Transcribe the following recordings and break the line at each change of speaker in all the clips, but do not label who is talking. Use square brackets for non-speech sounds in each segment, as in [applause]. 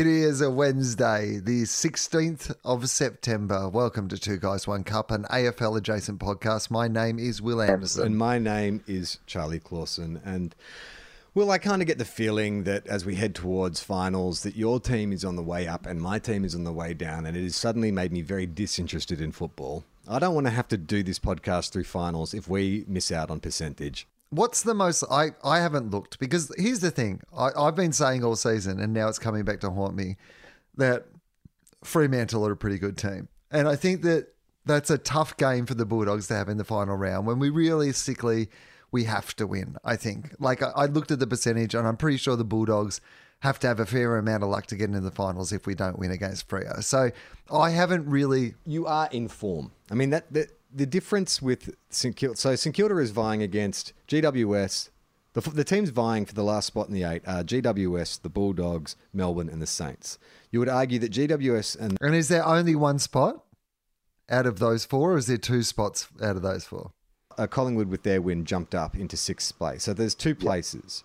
It is a Wednesday, the 16th of September. Welcome to Two Guys, One Cup, an AFL adjacent podcast. My name is Will Anderson.
And my name is Charlie Clausen. And well, I kind of get the feeling that as we head towards finals, that your team is on the way up and my team is on the way down, and it has suddenly made me very disinterested in football. I don't want to have to do this podcast through finals if we miss out on percentage.
What's the most? I, I haven't looked because here's the thing I, I've been saying all season, and now it's coming back to haunt me that Fremantle are a pretty good team. And I think that that's a tough game for the Bulldogs to have in the final round when we realistically we have to win. I think. Like I, I looked at the percentage, and I'm pretty sure the Bulldogs have to have a fair amount of luck to get into the finals if we don't win against Freo. So I haven't really.
You are in form. I mean that the, the difference with St Kilda. So St Kilda is vying against GWS. The, the teams vying for the last spot in the eight are GWS, the Bulldogs, Melbourne, and the Saints. You would argue that GWS and
And is there only one spot out of those four, or is there two spots out of those four?
uh, Collingwood with their win jumped up into sixth place. So there's two places.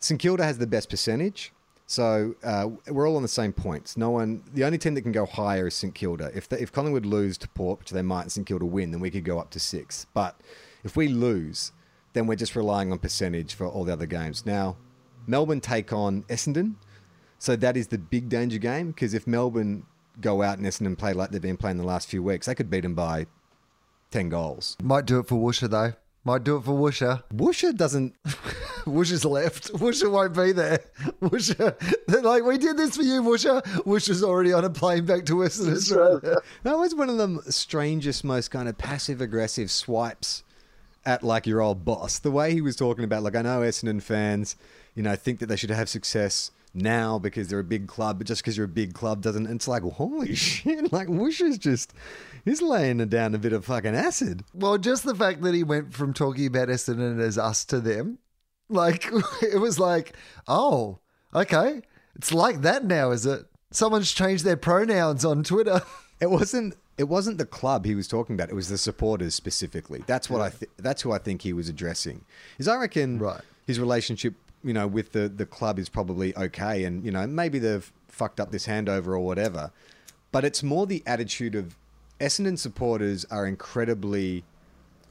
St Kilda has the best percentage. So uh, we're all on the same points. No one, the only team that can go higher is St Kilda. If the, if Collingwood lose to Port, which they might, St Kilda win, then we could go up to six. But if we lose, then we're just relying on percentage for all the other games. Now, Melbourne take on Essendon, so that is the big danger game because if Melbourne go out and Essendon play like they've been playing the last few weeks, they could beat them by ten goals.
Might do it for Woosha though. Might do it for Woosha.
Woosha doesn't [laughs]
Woosha's left. Woosha won't be there. Woosha, they're like, we did this for you, Woosha. Woosha's already on a plane back to Western Australia. [laughs]
That was one of the strangest, most kind of passive aggressive swipes at like your old boss. The way he was talking about, like, I know Essendon fans, you know, think that they should have success now because they're a big club, but just because you're a big club doesn't. It's like, holy [laughs] shit! Like, Woosh is just he's laying down a bit of fucking acid.
Well, just the fact that he went from talking about Essendon as us to them, like, [laughs] it was like, oh, okay. It's like that now, is it? Someone's changed their pronouns on Twitter. [laughs]
It wasn't. It wasn't the club he was talking about. It was the supporters specifically. That's what I. Th- that's who I think he was addressing. Is I reckon
Right.
his relationship, you know, with the the club is probably okay, and you know maybe they've fucked up this handover or whatever. But it's more the attitude of Essendon supporters are incredibly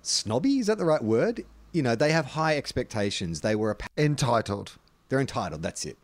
snobby. Is that the right word? You know, they have high expectations. They were a
Entitled.
they're entitled. That's it.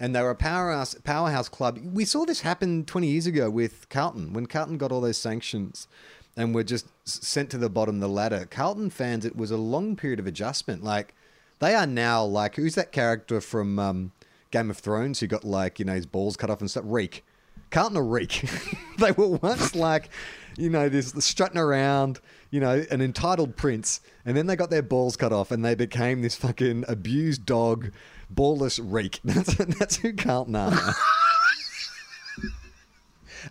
And they were a powerhouse powerhouse club. We saw this happen 20 years ago with Carlton when Carlton got all those sanctions and were just sent to the bottom of the ladder. Carlton fans, it was a long period of adjustment. Like they are now like who's that character from um, Game of Thrones who got like you know his balls cut off and stuff? Reek. Carlton are Reek. [laughs] they were once like you know this strutting around, you know, an entitled prince, and then they got their balls cut off and they became this fucking abused dog, ballless reek. [laughs] That's that's who Carlton are. [laughs]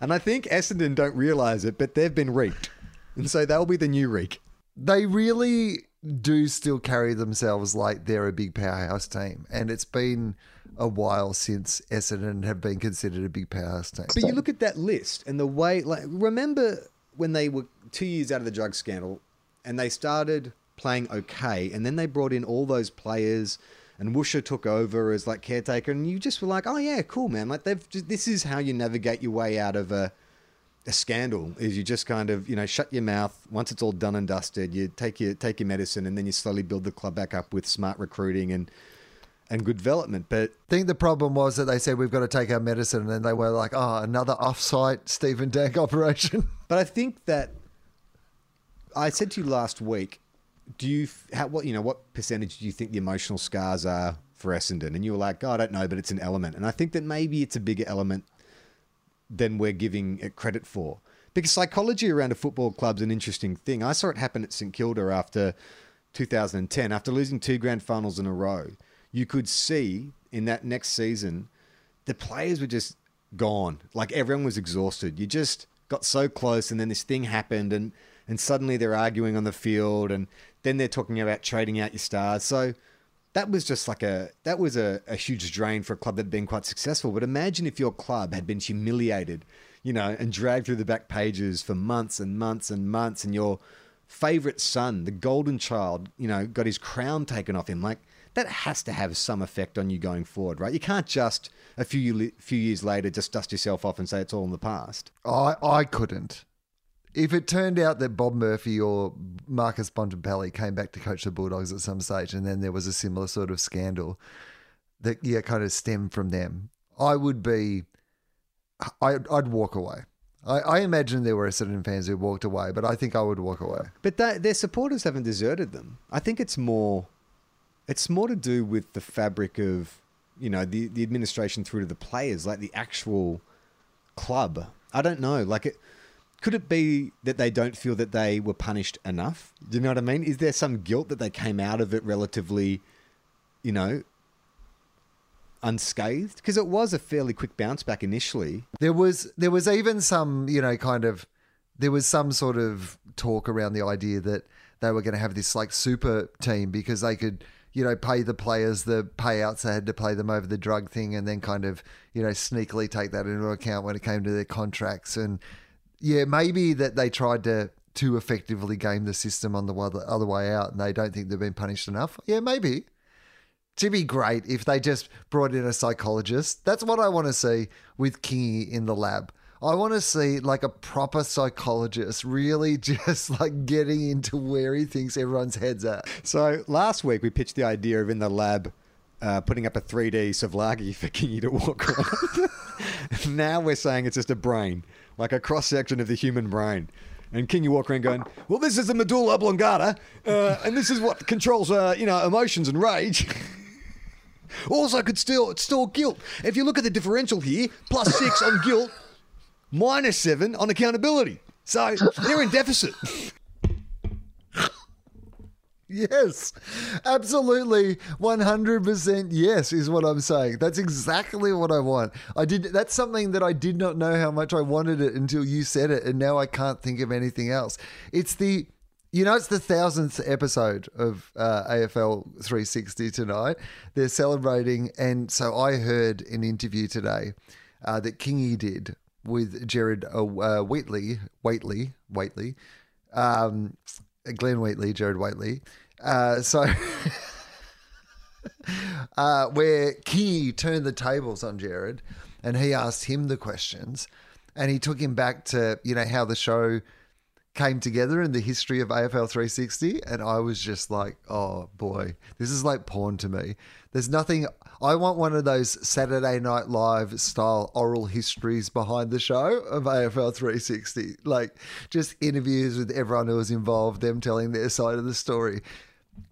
and I think Essendon don't realise it, but they've been reeked, and so they'll be the new reek.
They really do still carry themselves like they're a big powerhouse team. And it's been a while since Essendon have been considered a big powerhouse team.
But you look at that list and the way, like, remember when they were two years out of the drug scandal and they started playing okay, and then they brought in all those players, and Woosha took over as like caretaker, and you just were like, oh yeah, cool, man. Like they've just, this is how you navigate your way out of a a scandal. Is you just kind of you know shut your mouth once it's all done and dusted. You take your take your medicine, and then you slowly build the club back up with smart recruiting and and good development. But
I think the problem was that they said we've got to take our medicine, and then they were like, "Oh, another off-site Stephen Dank [laughs] operation."
But I think that I said to you last week, do you how, what you know what percentage do you think the emotional scars are for Essendon? And you were like, oh, I don't know, but it's an element. And I think that maybe it's a bigger element than we're giving it credit for. Because psychology around a football club's an interesting thing. I saw it happen at St Kilda after 2010, after losing two grand finals in a row. You could see in that next season, the players were just gone. Like everyone was exhausted. You just got so close, and then this thing happened, and and suddenly they're arguing on the field, and then they're talking about trading out your stars. So that was just like a that was a, a huge drain for a club that had been quite successful. But imagine if your club had been humiliated, you know, and dragged through the back pages for months and months and months, and your favorite son, the golden child, you know, got his crown taken off him. Like that has to have some effect on you going forward, right? You can't just a few few years later just dust yourself off and say it's all in the past.
I I couldn't. If it turned out that Bob Murphy or Marcus Bontempelli came back to coach the Bulldogs at some stage, and then there was a similar sort of scandal that yeah kind of stemmed from them, I would be, I, I'd walk away. I, I imagine there were certain fans who walked away, but I think I would walk away.
But that, their supporters haven't deserted them. I think it's more, it's more to do with the fabric of, you know, the the administration through to the players, like the actual club. I don't know, like it. Could it be that they don't feel that they were punished enough? Do you know what I mean? Is there some guilt that they came out of it relatively, you know, unscathed? Because it was a fairly quick bounce back initially.
There was there was even some you know kind of there was some sort of talk around the idea that they were going to have this like super team because they could you know pay the players the payouts they had to pay them over the drug thing and then kind of you know sneakily take that into account when it came to their contracts and yeah maybe that they tried to to effectively game the system on the other, other way out and they don't think they've been punished enough yeah maybe to be great if they just brought in a psychologist. That's what I want to see with Kingy in the lab. I want to see like a proper psychologist really [laughs] just like getting into where he thinks everyone's heads at.
So last week we pitched the idea of in the lab uh, putting up a 3D Savlagi [laughs] for Kingy to walk around. [laughs] now we're saying it's just a brain, like a cross section of the human brain. And Kingy walk around going, well, this is the medulla oblongata, uh, and this is what controls, uh, you know, emotions and rage. [laughs] Also, could still store guilt. If you look at the differential here, plus six on guilt, minus seven on accountability. So they're in deficit. [laughs] [laughs]
Yes, absolutely, one hundred percent. Yes, is what I'm saying. That's exactly what I want. I did. That's something that I did not know how much I wanted it until you said it, and now I can't think of anything else. It's the you know, it's the thousandth episode of uh, AFL 360 tonight. They're celebrating, and so I heard an interview today uh, that Kingy did with Gerard uh, uh, Wheatley, Whateley, um, Glenn Wheatley, Gerard Whateley. Uh, so, [laughs] uh, where Key turned the tables on Gerard, and he asked him the questions, and he took him back to you know how the show came together in the history of AFL 360 and I was just like, oh boy, this is like porn to me. There's nothing I want one of those Saturday Night Live style oral histories behind the show of AFL 360. Like just interviews with everyone who was involved, them telling their side of the story.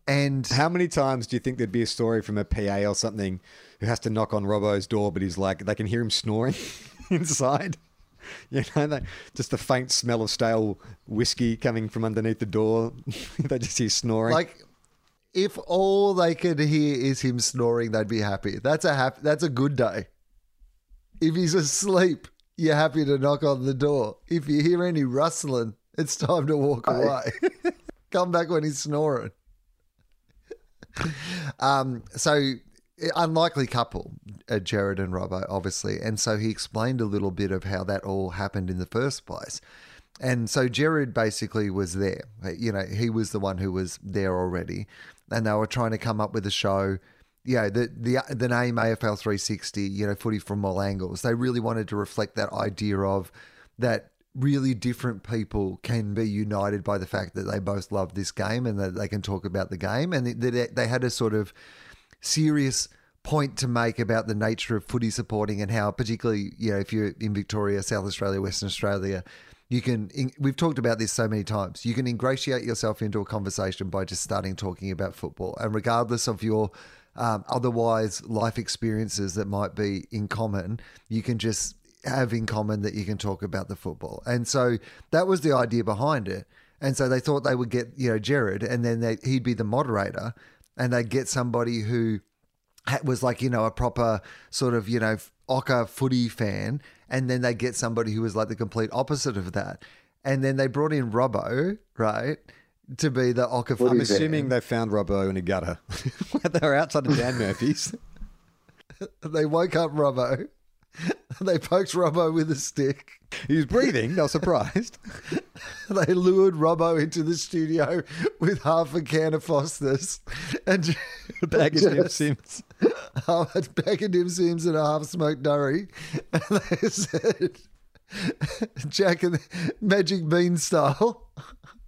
And
how many times do you think there'd be a story from a PA or something who has to knock on Robbo's door, but he's like, they can hear him snoring [laughs] inside? You know, they, just the faint smell of stale whiskey coming from underneath the door. [laughs] they just hear snoring.
Like, if all they can hear is him snoring, they'd be happy. That's a happy. That's a good day. If he's asleep, you're happy to knock on the door. If you hear any rustling, it's time to walk away. [laughs] Come back when he's snoring. um. So unlikely couple, uh, Gerard and Robbo, obviously. And so he explained a little bit of how that all happened in the first place. And so Gerard basically was there. You know, he was the one who was there already. And they were trying to come up with a show. You know, the, the, the name AFL 360, you know, footy from all angles. They really wanted to reflect that idea of that really different people can be united by the fact that they both love this game and that they can talk about the game. And they, they had a sort of serious point to make about the nature of footy supporting and how, particularly, you know, if you're in Victoria, South Australia, Western Australia, you can. We've talked about this so many times. You can ingratiate yourself into a conversation by just starting talking about football, and regardless of your um, otherwise life experiences that might be in common, you can just have in common that you can talk about the football. And so that was the idea behind it. And so they thought they would get, you know, Gerard, and then they, he'd be the moderator, and they'd get somebody who was like you know a proper sort of you know Ocker footy fan, and then they get somebody who was like the complete opposite of that, and then they brought in Robbo, right, to be the Ocker
I'm
fan.
assuming they found Robbo in a gutter. [laughs] they were outside of Dan Murphy's. [laughs]
They woke up Robbo. [laughs] They poked Robbo with a stick.
He was breathing. not surprised.
They lured Robbo into the studio with half a can of Foster's and
A bag of Dim Sims.
A bag of dim sims and a half smoked durry. [laughs] And they said, Jack and Magic Bean style,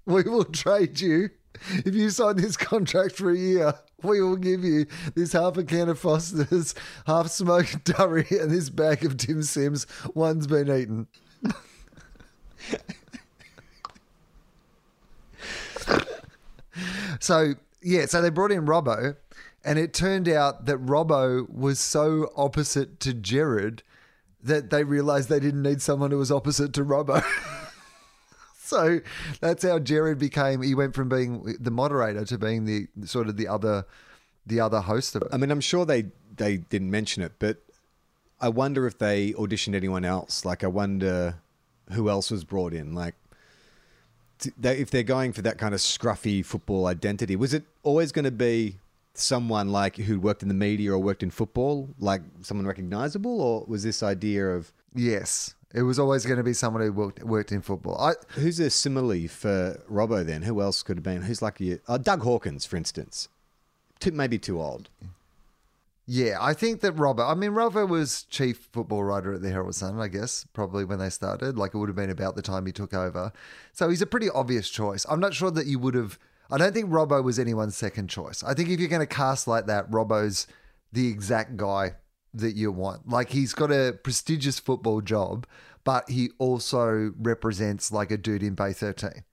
we will trade you. If you sign this contract for a year, we will give you this half a can of Foster's, half smoked durry, and this bag of Dim Sims. One's been eaten. [laughs] So yeah, so they brought in Robbo, and it turned out that Robbo was so opposite to Gerard that they realised they didn't need someone who was opposite to Robbo. [laughs] so that's how Gerard became. He went from being the moderator to being the sort of the other, the other host of it.
I mean, I'm sure they they didn't mention it, but I wonder if they auditioned anyone else. Like, I wonder who else was brought in. Like, if they're going for that kind of scruffy football identity, was it always going to be someone like who worked in the media or worked in football, like someone recognizable, or was this idea of
Yes, it was always going to be someone who worked, worked in football. I
who's a simile for Robbo? Then who else could have been? Who's like a, uh, Doug Hawkins, for instance? Too, maybe too old.
Yeah, I think that Robert. I mean, Robert was chief football writer at the Herald Sun, I guess, probably when they started. Like it would have been about the time he took over. So he's a pretty obvious choice. I'm not sure that you would have. I don't think Robbo was anyone's second choice. I think if you're going to cast like that, Robbo's the exact guy that you want. Like he's got a prestigious football job, but he also represents like a dude in Bay 13.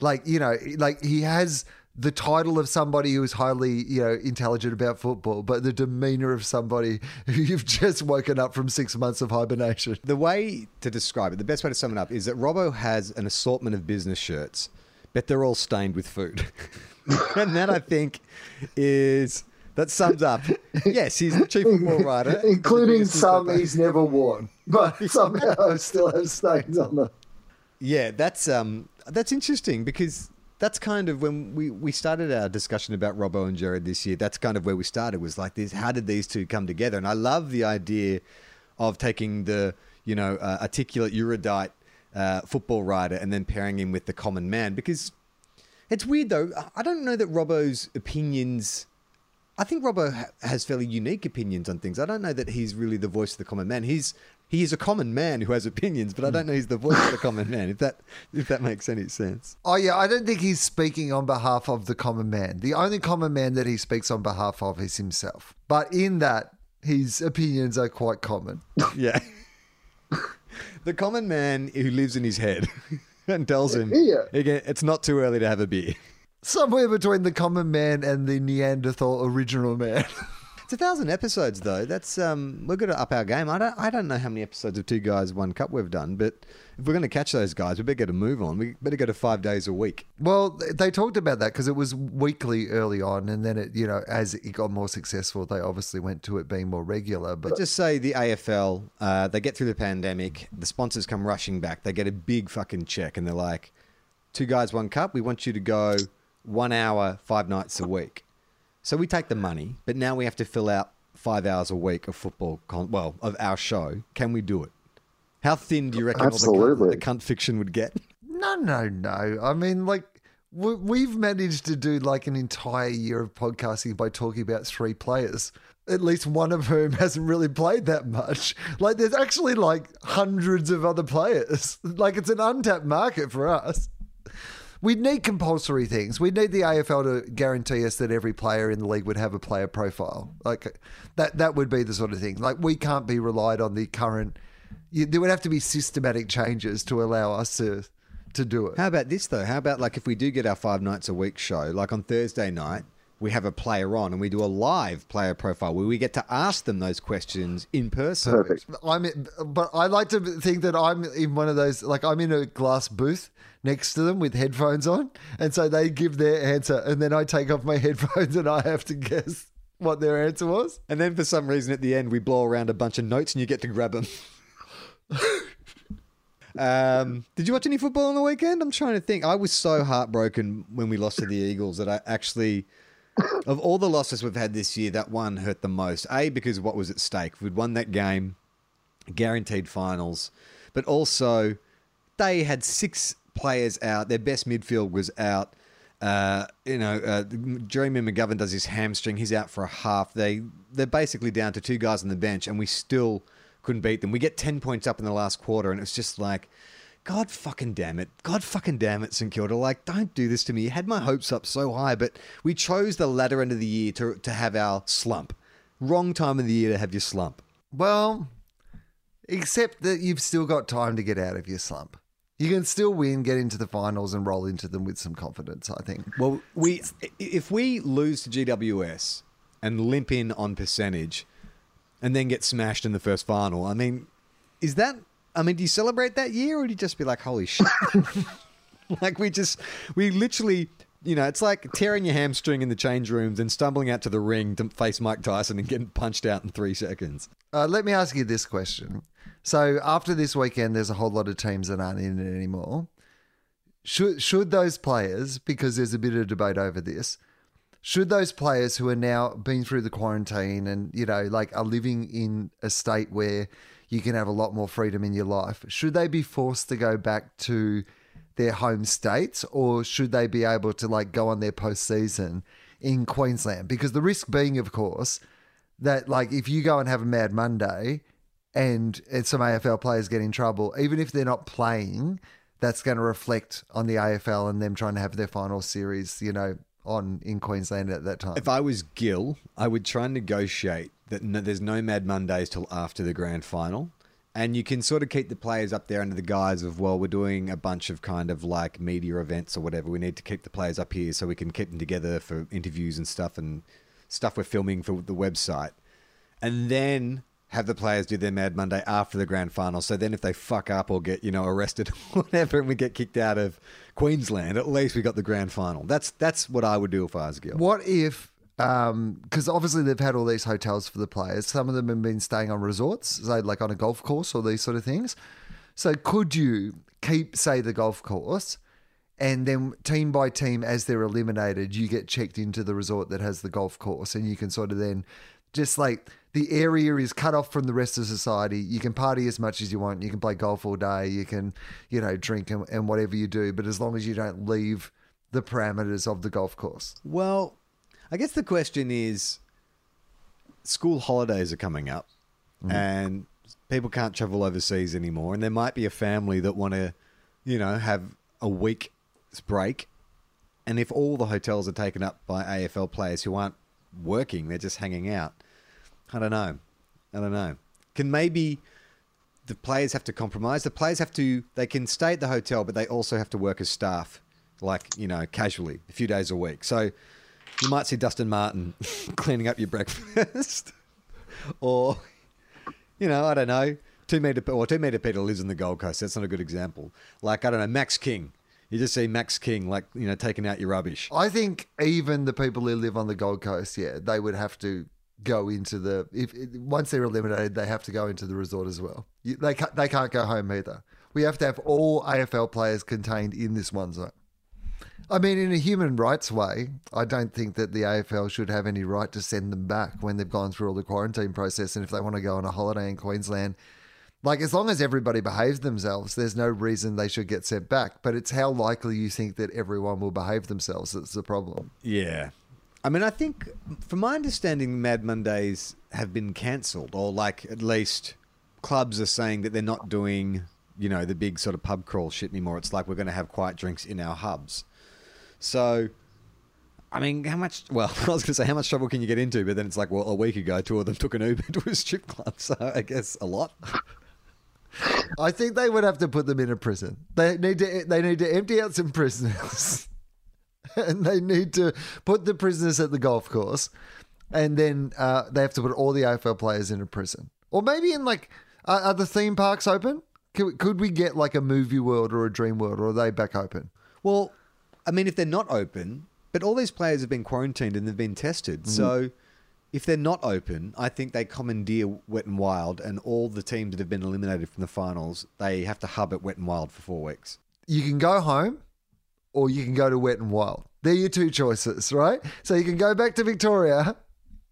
Like, you know, like he has the title of somebody who is highly, you know, intelligent about football, but the demeanor of somebody [laughs] who you've just woken up from six months of hibernation.
The way to describe it, the best way to sum it up, is that Robbo has an assortment of business shirts, but they're all stained with food. [laughs] and that I think is that sums up. Yes, he's the chief football writer,
Including some
newspaper.
he's never worn, but [laughs] somehow still have stains on them.
Yeah, that's um that's interesting because that's kind of when we, we started our discussion about Robbo and Gerard this year. That's kind of where we started was like this. How did these two come together? And I love the idea of taking the you know uh, articulate erudite uh, football writer and then pairing him with the common man because it's weird though. I don't know that Robbo's opinions. I think Robbo ha- has fairly unique opinions on things. I don't know that he's really the voice of the common man. He's he is a common man who has opinions, but I don't know he's the voice of the common man. If that if that makes any sense. [laughs]
Oh yeah, I don't think he's speaking on behalf of the common man. The only common man that he speaks on behalf of is himself. But in that, his opinions are quite common. [laughs]
Yeah. The common man who lives in his head [laughs] and tells him,
Yeah.
"Again, it's not too early to have a beer."
Somewhere between the common man and the Neanderthal original man. [laughs]
It's a thousand episodes though. That's um, we're going to up our game. I don't, I don't know how many episodes of Two Guys One Cup we've done, but if we're going to catch those guys, we better get a move on. We better go to five days a week.
well, they talked about that because it was weekly early on, and then it, you know, as it got more successful, they obviously went to it being more regular. But
Just say the AFL, uh, they get through the pandemic, the sponsors come rushing back, they get a big fucking check, and they're like, Two Guys One Cup, we want you to go one hour, five nights a week. So we take the money, but now we have to fill out five hours a week of football, con- well, of our show. Can we do it? How thin do you reckon all the, cunt, the cunt fiction would get?
No, no, no. I mean, like, we've managed to do like an entire year of podcasting by talking about three players, at least one of whom [laughs] hasn't really played that much. Like, there's actually like hundreds of other players. [laughs] Like, it's an untapped market for us. We'd need compulsory things. We'd need the AFL to guarantee us that every player in the league would have a player profile. Like that that would be the sort of thing. Like we can't be relied on the current you, there would have to be systematic changes to allow us to to do it.
How about this though? How about like if we do get our five nights a week show, like on Thursday night, we have a player on and we do a live player profile where we get to ask them those questions in person.
Perfect.
I'm, in, but I like to think that I'm in one of those, like I'm in a glass booth next to them with headphones on, and so they give their answer, and then I take off my [laughs] headphones and I have to guess what their answer was?
And then for some reason at the end, we blow around a bunch of notes and you get to grab them. [laughs] um, did you watch any football on the weekend? I'm trying to think. I was so heartbroken when we lost to the Eagles that I actually, of all the losses we've had this year, that one hurt the most. A, because what was at stake. We'd won that game, guaranteed finals, but also they had six players out. Their best midfield was out. Uh, you know, uh, Jeremy McGovern does his hamstring. He's out for a half. They they're basically down to two guys on the bench, and we still couldn't beat them. We get ten points up in the last quarter, and it's just like, God fucking damn it, God fucking damn it, St Kilda. Like, don't do this to me. You had my hopes up so high, but we chose the latter end of the year to to have our slump. Wrong time of the year to have your slump.
Well, except that you've still got time to get out of your slump. You can still win, get into the finals, and roll into them with some confidence. I think.
Well, we if we lose to GWS and limp in on percentage, and then get smashed in the first final, I mean, is that? I mean, do you celebrate that year, or do you just be like, "Holy shit"? [laughs] like we just, we literally, you know, it's like tearing your hamstring in the change rooms and stumbling out to the ring to face Mike Tyson and getting punched out in three seconds.
Uh, let me ask you this question. So after this weekend, there's a whole lot of teams that aren't in it anymore. Should should those players, because there's a bit of debate over this, should those players who are now been through the quarantine and you know like are living in a state where you can have a lot more freedom in your life, should they be forced to go back to their home states, or should they be able to like go on their postseason in Queensland? Because the risk being, of course, that like if you go and have a mad Monday and, some AFL players get in trouble, even if they're not playing, that's going to reflect on the AFL and them trying to have their final series, you know, on in Queensland at that time.
If I was Gill, I would try and negotiate that no, there's no Mad Mondays till after the grand final. And you can sort of keep the players up there under the guise of, well, we're doing a bunch of kind of like media events or whatever. We need to keep the players up here so we can keep them together for interviews and stuff and stuff we're filming for the website. And then have the players do their Mad Monday after the grand final. So then if they fuck up or get, you know, arrested [laughs] or whatever and we get kicked out of Queensland, at least we got the grand final. That's that's what I would do if I was Gill.
What if, um, because obviously they've had all these hotels for the players. Some of them have been staying on resorts, say like on a golf course or these sort of things. So could you keep, say, the golf course, and then team by team, as they're eliminated, you get checked into the resort that has the golf course, and you can sort of then just like the area is cut off from the rest of society. You can party as much as you want. You can play golf all day. You can, you know, drink and, and whatever you do. But as long as you don't leave the parameters of the golf course.
Well, I guess the question is school holidays are coming up mm-hmm. and people can't travel overseas anymore and there might be a family that want to, you know, have a week's break and if all the hotels are taken up by AFL players who aren't working, they're just hanging out. I don't know. I don't know. Can maybe the players have to compromise? The players have to, they can stay at the hotel, but they also have to work as staff, like, you know, casually, a few days a week. So you might see Dustin Martin [laughs] cleaning up your breakfast. [laughs] or, you know, I don't know. Two meter, or two meter Peter lives in the Gold Coast. That's not a good example. Like, I don't know, Max King. You just see Max King, like, you know, taking out your rubbish.
I think even the people who live on the Gold Coast, yeah, they would have to go into the if once they're eliminated, they have to go into the resort as well. They can't, they can't go home either. We have to have all AFL players contained in this one zone. I mean, in a human rights way, I don't think that the AFL should have any right to send them back when they've gone through all the quarantine process. And if they want to go on a holiday in Queensland, like as long as everybody behaves themselves, there's no reason they should get sent back. But it's how likely you think that everyone will behave themselves that's the problem.
Yeah. I mean, I think, from my understanding, Mad Mondays have been cancelled, or like at least clubs are saying that they're not doing, you know, the big sort of pub crawl shit anymore. It's like we're going to have quiet drinks in our hubs. So, I mean, how much? Well, [laughs] I was going to say, how much trouble can you get into? But then it's like, well, a week ago, two of them [laughs] took an Uber to a strip club. [laughs] So I guess a lot.
I think they would have to put them in a prison. They need to they need to empty out some prisoners. [laughs] and they need to put the prisoners at the golf course. And then uh, they have to put all the AFL players in a prison. Or maybe in like are, are the theme parks open? Could, could we get like a movie world or a dream world or are they back open?
Well, I mean, if they're not open, but all these players have been quarantined and they've been tested. So if they're not open, I think they commandeer Wet and Wild, and all the teams that have been eliminated from the finals, they have to hub at Wet and Wild for four weeks.
You can go home or you can go to Wet and Wild. They're your two choices, right? So you can go back to Victoria.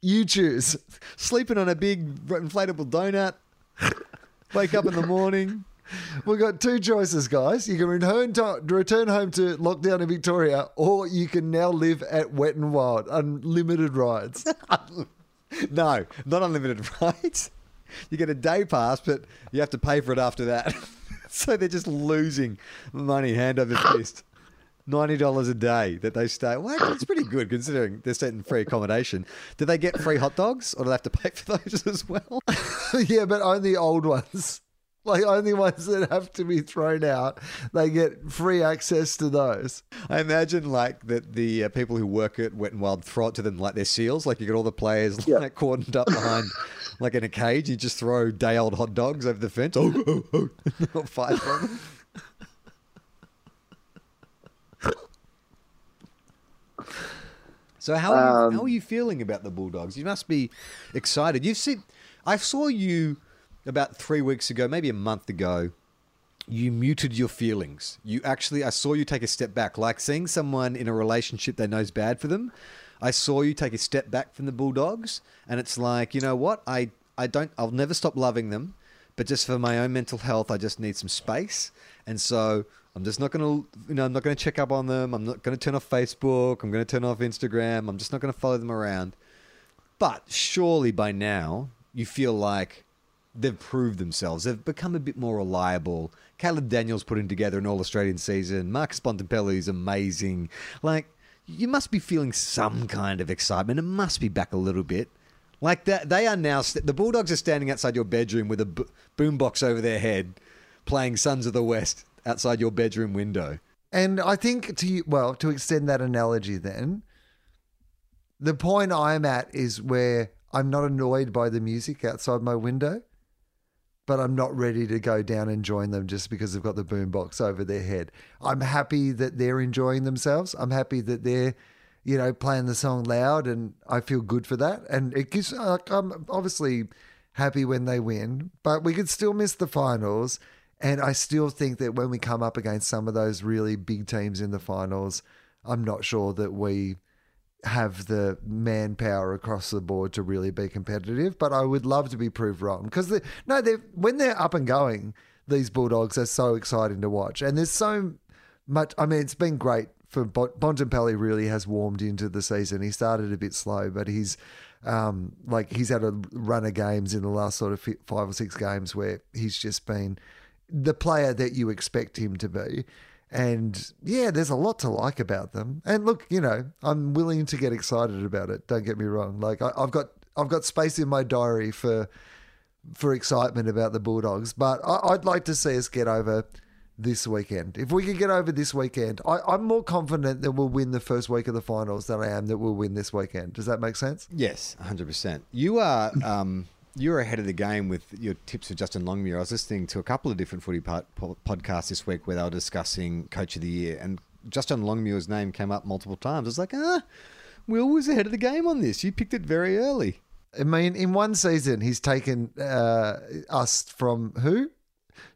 You choose.
Sleeping on a big inflatable donut, wake up in the morning.
We've got two choices, guys. You can return to, return home to lockdown in Victoria, or you can now live at Wet and Wild, unlimited rides. [laughs]
No, not unlimited [laughs] rides. You get a day pass, but you have to pay for it after that. [laughs] so they're just losing money hand over fist. Ninety dollars a day that they stay. Well, actually, it's pretty good considering they're setting free accommodation. Do they get free hot dogs, or do they have to pay for those as well? [laughs]
yeah, but only old ones. Like only ones that have to be thrown out. They get free access to those.
I imagine like that the uh, people who work at Wet and Wild throw it to them like they're seals. Like you get all the players
Yeah.
like cordoned up behind, like in a cage. You just throw day old hot dogs over the fence. [laughs] Oh, oh, oh. [laughs] Fight them. So how are, you,
Um,
how are you feeling about the Bulldogs? You must be excited. You've seen. I saw you about three weeks ago, maybe a month ago. You muted your feelings. You actually, I saw you take a step back, like seeing someone in a relationship they know is bad for them. I saw you take a step back from the Bulldogs, and it's like, you know what? I, I don't. I'll never stop loving them, but just for my own mental health, I just need some space. And so I'm just not to, you know, I'm not to check up on them. I'm not to turn off Facebook. I'm to turn off Instagram. I'm just not to follow them around. But surely by now you feel like they've proved themselves. They've become a bit more reliable. Caleb Daniel's putting together an All Australian season. Marcus Bontempelli is amazing. Like you must be feeling some kind of excitement. It must be back a little bit. Like that, they are now. The Bulldogs are standing outside your bedroom with a boombox over their head, playing Sons of the West outside your bedroom window.
And I think to you well, to extend that analogy then, the point I'm at is where I'm not annoyed by the music outside my window, but I'm not ready to go down and join them just because they've got the boombox over their head. I'm happy that they're enjoying themselves. I'm happy that they're, you know, playing the song loud, and I feel good for that. And it gives. Uh, I'm obviously happy when they win, but we could still miss the finals. And I still think that when we come up against some of those really big teams in the finals, I'm not sure that we have the manpower across the board to really be competitive. But I would love to be proved wrong because no, they when they're up and going, these Bulldogs are so exciting to watch, and there's so much. I mean, it's been great for Bon- Bontempelli. Really has warmed into the season. He started a bit slow, but he's um, like he's had a run of games in the last sort of five or six games where he's just been the player that you expect him to be. And yeah, there's a lot to like about them. And look, you know, I'm willing to get excited about it. Don't get me wrong. Like I, I've got I've got space in my diary for for excitement about the Bulldogs, but I, I'd like to see us get over this weekend. If we can get over this weekend, I, I'm more confident that we'll win the first week of the finals than I am that we'll win this weekend. Does that make sense?
Yes, 100%. You are um, you're ahead of the game with your tips for Justin Longmuir. I was listening to a couple of different footy pod- po- podcasts this week where they were discussing Coach of the Year, and Justin Longmuir's name came up multiple times. I was like, ah, Will was ahead of the game on this. You picked it very early.
I mean, in one season, he's taken uh, us from who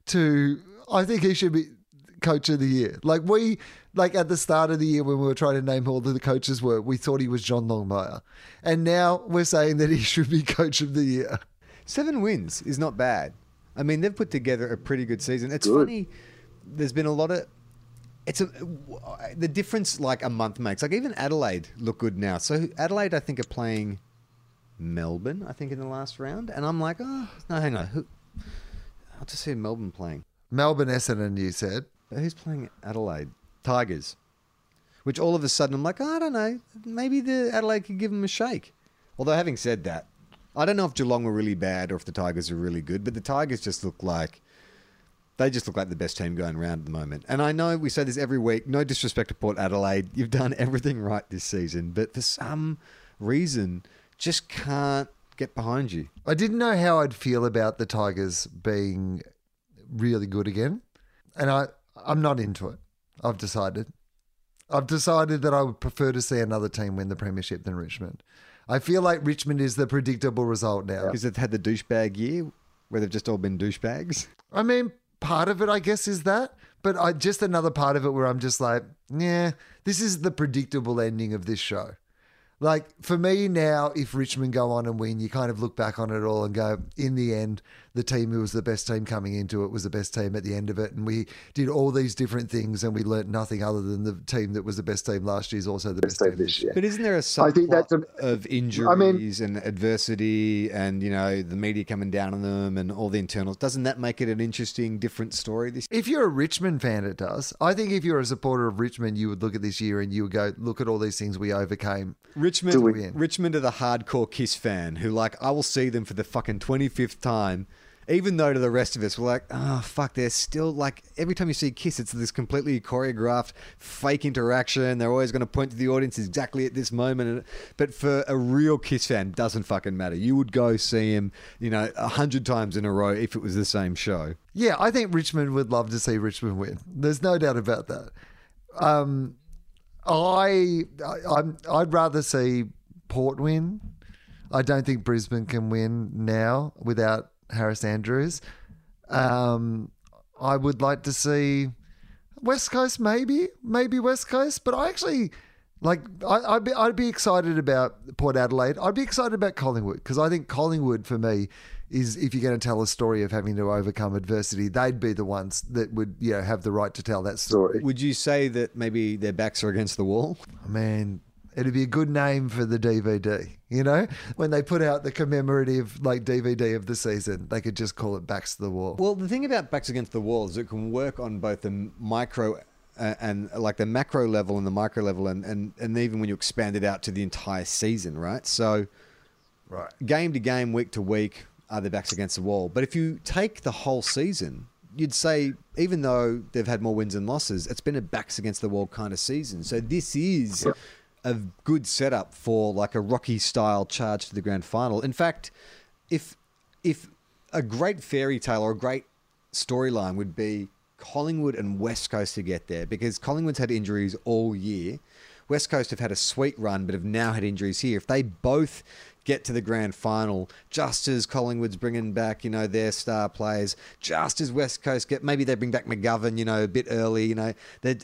to I think he should be coach of the year. Like we, like at the start of the year when we were trying to name who all the coaches were, we thought he was John Longmire, and now we're saying that he should be coach of the year.
Seven wins is not bad. I mean, they've put together a pretty good season. It's
Good.
funny. There's been a lot of. It's a the difference like a month makes. Like even Adelaide look good now. So Adelaide, I think, are playing Melbourne. I think in the last round, and I'm like, oh no, hang on. Who? I'll just see Melbourne playing.
Melbourne Essendon, you said.
But who's playing Adelaide? Tigers. Which all of a sudden I'm like, I don't know. Maybe the Adelaide could give them a shake. Although having said that, I don't know if Geelong were really bad or if the Tigers are really good, but the Tigers just look like they just look like the best team going around at the moment. And I know we say this every week. No disrespect to Port Adelaide, [laughs] you've done everything right this season, but for some reason, just can't get behind you.
I didn't know how I'd feel about the Tigers being really good again, and I I'm not into it. I've decided. I've decided that I would prefer to see another team win the premiership than Richmond. I feel like Richmond is the predictable result now.
Because they've had the douchebag year where they've just all been douchebags.
I mean, part of it, I guess, is that. But I just another part of it where I'm just like, yeah, this is the predictable ending of this show. Like for me now, if Richmond go on and win, you kind of look back on it all and go, in the end, the team who was the best team coming into it was the best team at the end of it. And we did all these different things and we learnt nothing other than the team that was the best team last year is also the best,
Best
team
team this year.
But isn't there a
I
subplot
think that's a-
of injuries and adversity and, you know, the media coming down on them and all the internals? Doesn't that make it an interesting, different story this
If you're a Richmond fan, it does. I think if you're a supporter of Richmond, you would look at this year and you would go, look at all these things we overcame.
Richmond,
To.
Richmond are the hardcore Kiss fan who, like, I will see them for the fucking 25th time, even though to the rest of us, we're like, oh, fuck, they're still, like, every time you see Kiss, it's this completely choreographed, fake interaction. They're always going to point to the audience exactly at this moment. But for a real Kiss fan, doesn't fucking matter. You would go see him, you know, a hundred times in a row if it was the same show.
Yeah, I think Richmond would love to see Richmond win. There's no doubt about that. Um, I, I I'd rather see Port win. I don't think Brisbane can win now without Harris Andrews. Um, I would like to see West Coast, maybe, maybe West Coast, but I actually like. I, I'd be I'd be excited about Port Adelaide. I'd be excited about Collingwood because I think Collingwood for me is if you're going to tell a story of having to overcome adversity, they'd be the ones that would you know have the right to tell that story.
Story.
Would you say that maybe their backs are against the wall?
Man, it'd be a good name for the DVD. You know, when they put out the commemorative like DVD of the season, they could just call it Backs to the Wall.
Well, the thing about backs against the wall is it can work on both the micro uh, and like the macro level and the micro level, and, and, and even when you expand it out to the entire season, right? So,
Right.
game to game, week to week, are their backs against the wall. But if you take the whole season, you'd say even though they've had more wins and losses, it's been a backs against the wall kind of season. So this is a good setup for like a Rocky style charge to the grand final. In fact, if if a great fairy tale or a great storyline would be Collingwood and West Coast to get there because Collingwood's had injuries all year. West Coast have had a sweet run, but have now had injuries here. If they both get to the grand final, just as Collingwood's bringing back, you know, their star players, just as West Coast get, maybe they bring back McGovern, you know, a bit early, you know, they're,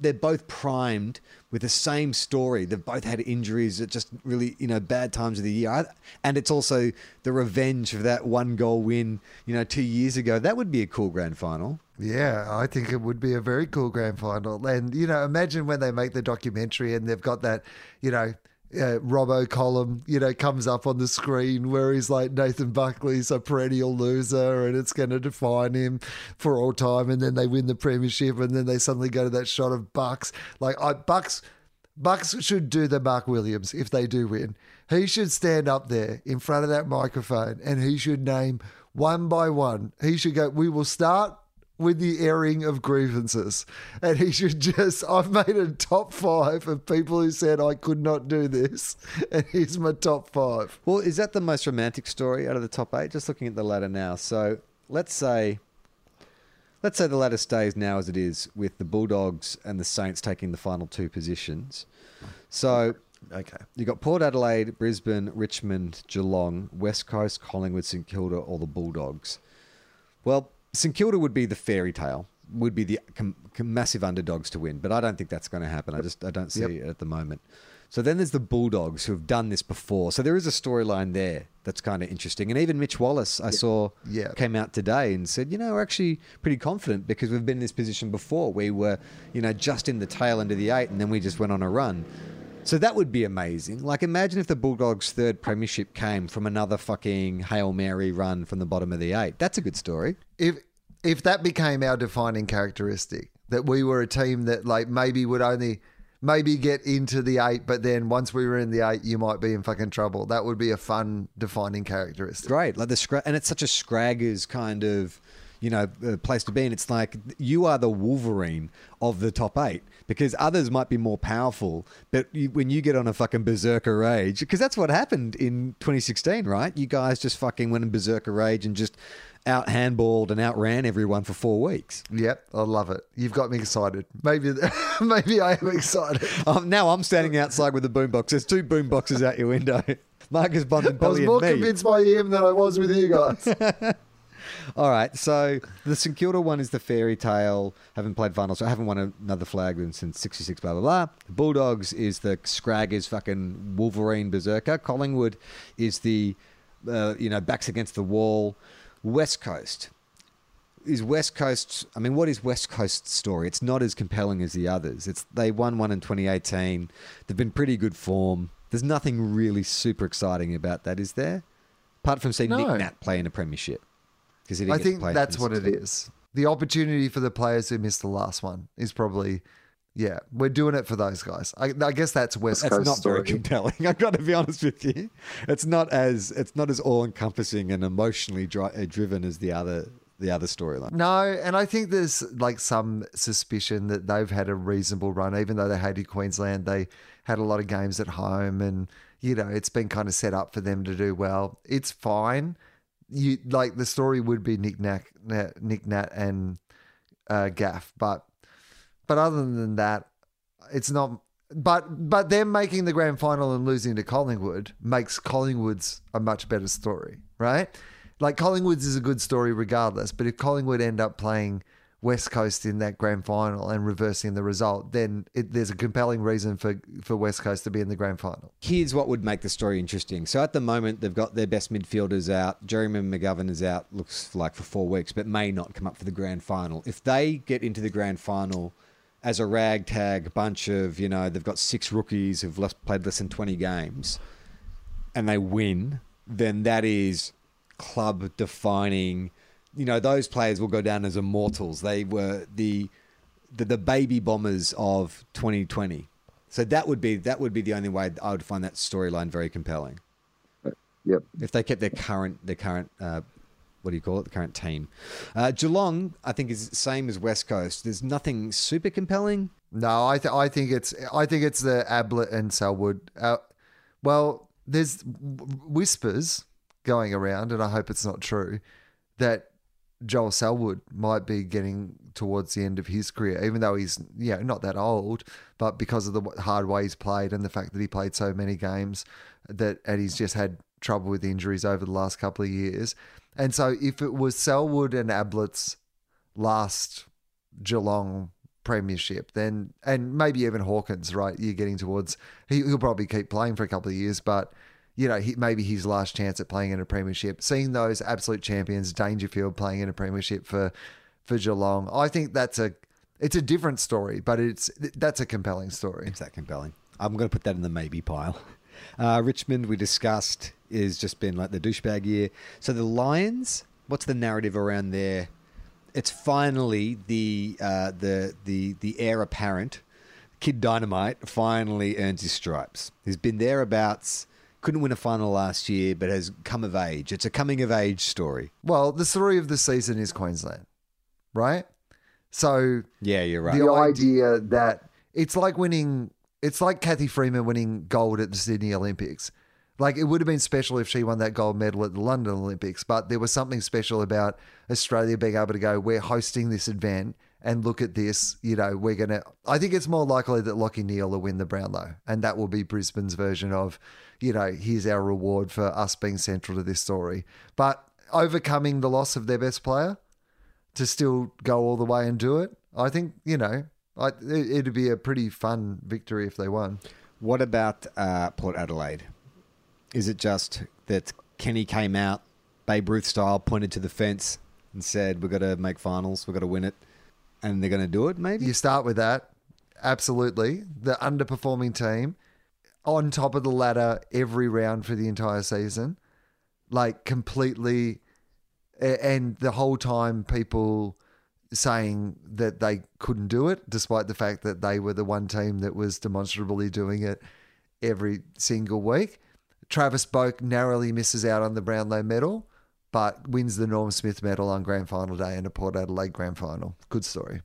they're both primed with the same story. They've both had injuries at just really, you know, bad times of the year. And it's also the revenge of that one goal win, you know, two years ago. That would be a cool grand final.
Yeah, I think it would be a very cool grand final. And, you know, imagine when they make the documentary and they've got that, you know, uh, Robbo column, you know, comes up on the screen where he's like Nathan Buckley's a perennial loser and it's going to define him for all time. And then they win the premiership and then they suddenly go to that shot of Bucks. Like, I, Bucks. Bucks should do the Mark Williams if they do win. He should stand up there in front of that microphone and he should name one by one. He should go, We will start with the airing of grievances. And he should just, [laughs] I've made a top five of people who said I could not do this. [laughs] And here's my top five.
Well, is that the most romantic story out of the top eight? Just looking at the ladder now. So let's say, let's say the ladder stays now as it is, with the Bulldogs and the Saints taking the final two positions. So
Okay.
you got Port Adelaide, Brisbane, Richmond, Geelong, West Coast, Collingwood, St Kilda, or the Bulldogs. Well, St Kilda would be the fairy tale, would be the massive underdogs to win, but I don't think that's going to happen. I just I don't see
Yep.
it at the moment. So then there's the Bulldogs who have done this before. So there is a storyline there that's kind of interesting. And even Mitch Wallis, I saw,
Yeah.
came out today and said, you know, we're actually pretty confident because we've been in this position before. We were, you know, just in the tail end of the eight and then we just went on a run. So that would be amazing. Like, imagine if the Bulldogs' third premiership came from another fucking Hail Mary run from the bottom of the eight. That's a good story.
If if that became our defining characteristic, that we were a team that like maybe would only maybe get into the eight, but then once we were in the eight, you might be in fucking trouble. That would be a fun defining characteristic.
Great. Like the scra- and it's such a Scraggers kind of, you know, uh, place to be. And it's like you are the Wolverine of the top eight because others might be more powerful. But you, when you get on a fucking berserker rage, because that's what happened in 2016, right? You guys just fucking went in berserker rage and just out handballed and outran everyone for four weeks.
Yep, I love it. You've got me excited. Maybe, [laughs] maybe I am excited.
Um, now I'm standing outside with the boombox. There's two boomboxes out your window. [laughs] Marcus Bontempelli
I was more convinced by him than I was with you guys. [laughs]
All right, so the St Kilda one is the fairy tale. Haven't played finals, so I haven't won another flag since '66. Blah blah blah. The Bulldogs is the Scraggers fucking Wolverine berserker. Collingwood is the uh, you know backs against the wall. West Coast is West Coast. I mean, what is West Coast's story? It's not as compelling as the others. It's they won one in 2018. They've been pretty good form. There's nothing really super exciting about that, is there? Apart from seeing
No.
Nick Nat play in a premiership. Because
I think that's what it is. The opportunity for the players who missed the last one is probably, yeah, we're doing it for those guys. I, I guess that's West Coast.
That's
Coast
not
story.
very compelling. [laughs] I've got to be honest with you. It's not as it's not as all encompassing and emotionally dri- uh, driven as the other the other storyline.
No, and I think there's like some suspicion that they've had a reasonable run, even though they hated Queensland. They had a lot of games at home, and you know it's been kind of set up for them to do well. It's fine. You like the story would be Nick Nat Nick Nat and uh, Gaff, but but other than that, it's not. But but them making the grand final and losing to Collingwood makes Collingwood's a much better story, right? Like Collingwood's is a good story regardless. But if Collingwood end up playing West Coast in that grand final and reversing the result, then it, there's a compelling reason for for West Coast to be in the grand final.
Here's what would make the story interesting. So at the moment, they've got their best midfielders out. Jeremy McGovern is out, looks like for four weeks, but may not come up for the grand final. If they get into the grand final as a ragtag bunch of, you know, they've got six rookies who've less, played less than 20 games and they win, then that is club defining. You know, those players will go down as immortals. They were the the, the baby bombers of 2020. So that would be that would be the only way I would find that storyline very compelling.
Yep.
If they kept their current their current uh, what do you call it the current team, uh, Geelong I think is the same as West Coast. There's nothing super compelling.
No, I th- I think it's I think it's the Ablett and Selwood. Uh, well, there's whispers going around, and I hope it's not true that Joel Selwood might be getting towards the end of his career, even though he's yeah not that old, but because of the hard way he's played and the fact that he played so many games, that and he's just had trouble with injuries over the last couple of years, and so if it was Selwood and Ablett's last Geelong premiership, then and maybe even Hawkins, right? You're getting towards he, he'll probably keep playing for a couple of years, but you know, he, maybe his last chance at playing in a premiership. Seeing those absolute champions, Dangerfield playing in a premiership for for Geelong, I think that's a it's a different story, but it's that's a compelling story.
It's that compelling. I'm going to put that in the maybe pile. [laughs] Uh, Richmond, we discussed, is just been like the douchebag year. So the Lions, what's the narrative around there? It's finally the uh, the the the heir apparent, Kid Dynamite, finally earns his stripes. He's been thereabouts. Couldn't win a final last year, but has come of age. It's a coming of age story.
Well, the story of the season is Queensland, right? So
Yeah, you're right.
the idea that it's like winning it's like Cathy Freeman winning gold at the Sydney Olympics. Like it would have been special if she won that gold medal at the London Olympics, but there was something special about Australia being able to go, we're hosting this event and look at this, you know, we're going to I think it's more likely that Lachie Neale will win the Brownlow and that will be Brisbane's version of, you know, here's our reward for us being central to this story. But overcoming the loss of their best player, to still go all the way and do it. I think you know, I, it, it'd be a pretty fun victory if they won.
What about uh, Port Adelaide? Is it just that Kenny came out, Babe Ruth style, pointed to the fence and said, "We've got to make finals. We've got to win it," and they're going to do it? Maybe.
You start with that, absolutely. The underperforming team on top of the ladder every round for the entire season, like completely, and the whole time people saying that they couldn't do it, despite the fact that they were the one team that was demonstrably doing it every single week. Travis Boak narrowly misses out on the Brownlow medal. but wins the Norm Smith medal on grand final day in a Port Adelaide grand final. Good story.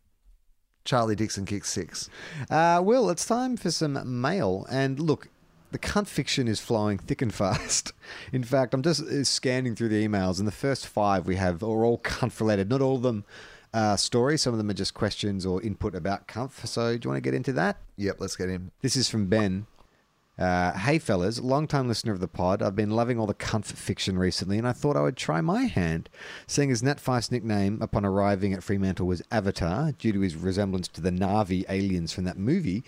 Charlie Dixon kicks six.
Uh, Will, it's time for some mail. And look, the cunt fiction is flowing thick and fast. [laughs] In fact, I'm just uh, scanning through the emails, and the first five we have are all [laughs] cunt related. Not all of them uh, stories. Some of them are just questions or input about cunt. So, do you want to get into that?
Yep, let's get in.
This is from Ben. Uh, hey fellas, long time listener of the pod. I've been loving all the comfort fiction recently, and I thought I would try my hand. Seeing as Nat Fyfe's nickname upon arriving at Fremantle was Avatar, due to his resemblance to the Navi aliens from that movie,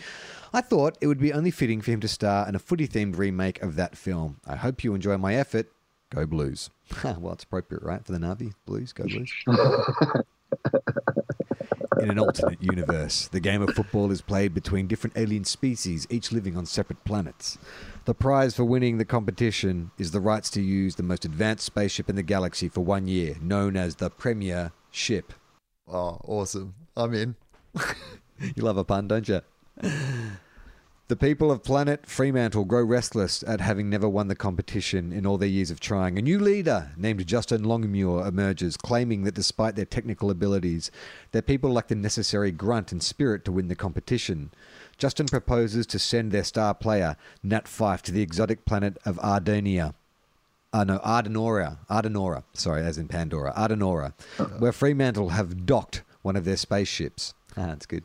I thought it would be only fitting for him to star in a footy themed remake of that film. I hope you enjoy my effort. Go Blues. [laughs] well, it's appropriate, right? For the Navi Blues, go Blues. [laughs] In an alternate universe, the game of football is played between different alien species, each living on separate planets. The prize for winning the competition is the rights to use the most advanced spaceship in the galaxy for one year, known as the Premier Ship.
Oh, awesome. I'm in. [laughs]
You love a pun, don't you? The people of planet Fremantle grow restless at having never won the competition in all their years of trying. A new leader named Justin Longmuir emerges, claiming that despite their technical abilities, their people lack the necessary grunt and spirit to win the competition. Justin proposes to send their star player, Nat Fyfe, to the exotic planet of Ardonia. Uh, no, Ardenora. Ardenora. Sorry, as in Pandora. Ardenora, where Fremantle have docked one of their spaceships. Ah, that's good.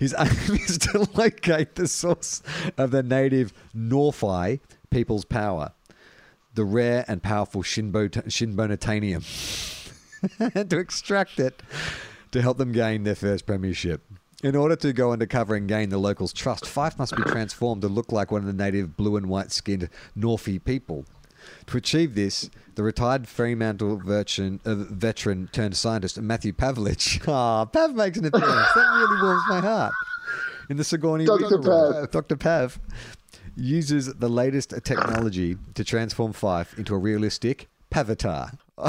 His [laughs] aim is to locate the source of the native Norphi people's power, the rare and powerful Shinbo- Shinbonatanium, and [laughs] to extract it to help them gain their first premiership. In order to go undercover and gain the locals' trust, Fyfe must be transformed to look like one of the native blue and white skinned Norphi people. To achieve this, the retired Fremantle veteran, uh, veteran turned scientist Matthew Pavlich. [laughs] Ah, Pav makes an appearance. that really warms my heart. In the Sigourney
Dr.
Weaver
Pav.
role, Dr. Pav uses the latest technology to transform Fyfe into a realistic Pavatar. [laughs]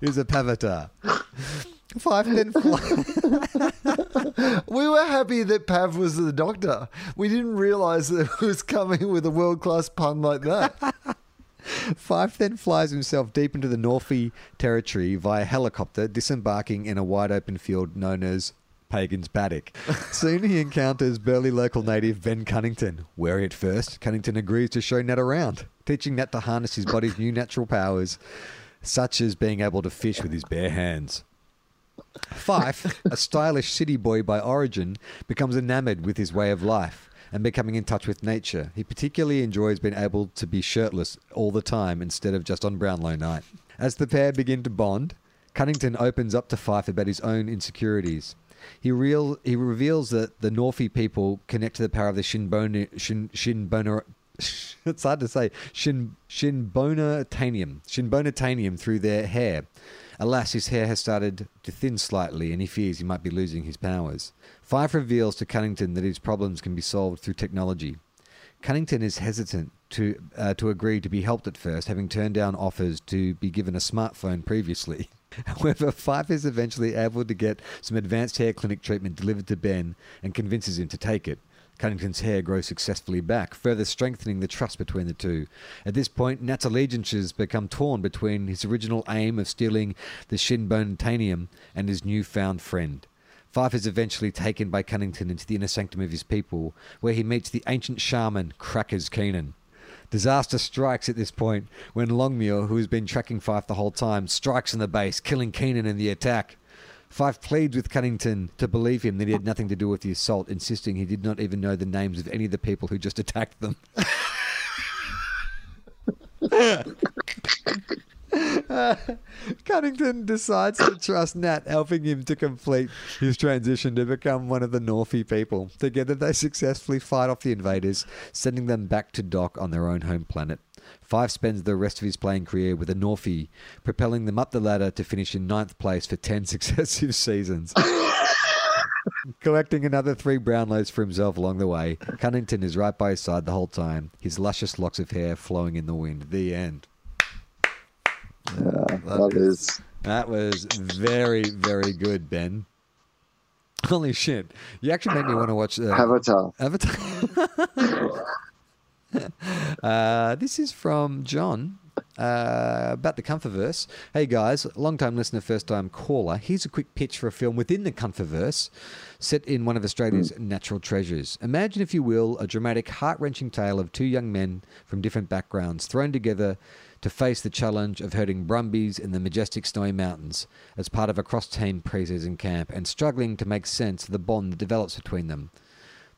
Here's a Pavatar. Fyfe then flies.
We were happy that Pav was the doctor. We didn't realize that it was coming with a world class pun like that. [laughs]
Fyfe then flies himself deep into the Northey territory via helicopter, disembarking in a wide open field known as Pagan's Paddock. [laughs] Soon he encounters burly local native Ben Cunnington. Wary at first, Cunnington agrees to show Nat around, teaching Nat to harness his body's new natural powers, such as being able to fish with his bare hands. Fyfe, a stylish city boy by origin, becomes enamored with his way of life and becoming in touch with nature. He particularly enjoys being able to be shirtless all the time instead of just on Brownlow night. As the pair begin to bond, Cunnington opens up to Fyfe about his own insecurities. He, real, he reveals that the Norphi people connect to the power of the Shinbona, Shin, Shinbona, [laughs] it's hard to say, Shin, Shinbonatanium, Shinbonatanium through their hair. Alas, his hair has started to thin slightly, and he fears he might be losing his powers. Fyfe reveals to Cunnington that his problems can be solved through technology. Cunnington is hesitant to uh, to agree to be helped at first, having turned down offers to be given a smartphone previously. [laughs] However, Fyfe is eventually able to get some advanced hair clinic treatment delivered to Ben and convinces him to take it. Cunnington's hair grows successfully back, further strengthening the trust between the two. At this point, Nat's allegiances become torn between his original aim of stealing the Shinbonatanium and his newfound friend. Fyfe is eventually taken by Cunnington into the inner sanctum of his people, where he meets the ancient shaman Crackers Keenan. Disaster strikes at this point when Longmuir, who has been tracking Fyfe the whole time, strikes in the base, killing Keenan in the attack. Fyfe pleads with Cunnington to believe him that he had nothing to do with the assault, insisting he did not even know the names of any of the people who just attacked them. [laughs] Cunnington decides to trust Nat, helping him to complete his transition to become one of the Norphi people. Together, they successfully fight off the invaders, sending them back to dock on their own home planet. Fyfe spends the rest of his playing career with the Norphi, propelling them up the ladder to finish in ninth place for 10 [laughs] successive seasons. [laughs] Collecting another three Brownlows for himself along the way, Cunnington is right by his side the whole time, his luscious locks of hair flowing in the wind. The end.
Yeah, That is.
That was very, very good, Ben. Holy shit. You actually made me want to watch uh,
Avatar.
Avatar. [laughs] [laughs] Uh, this is from John. Uh, about the Comfortverse. Hey guys, long time listener, first time caller. Here's a quick pitch for a film within the Comfortverse set in one of Australia's natural treasures. Imagine, if you will, a dramatic, heart wrenching tale of two young men from different backgrounds thrown together to face the challenge of herding brumbies in the majestic snowy mountains as part of a cross team preseason camp and struggling to make sense of the bond that develops between them.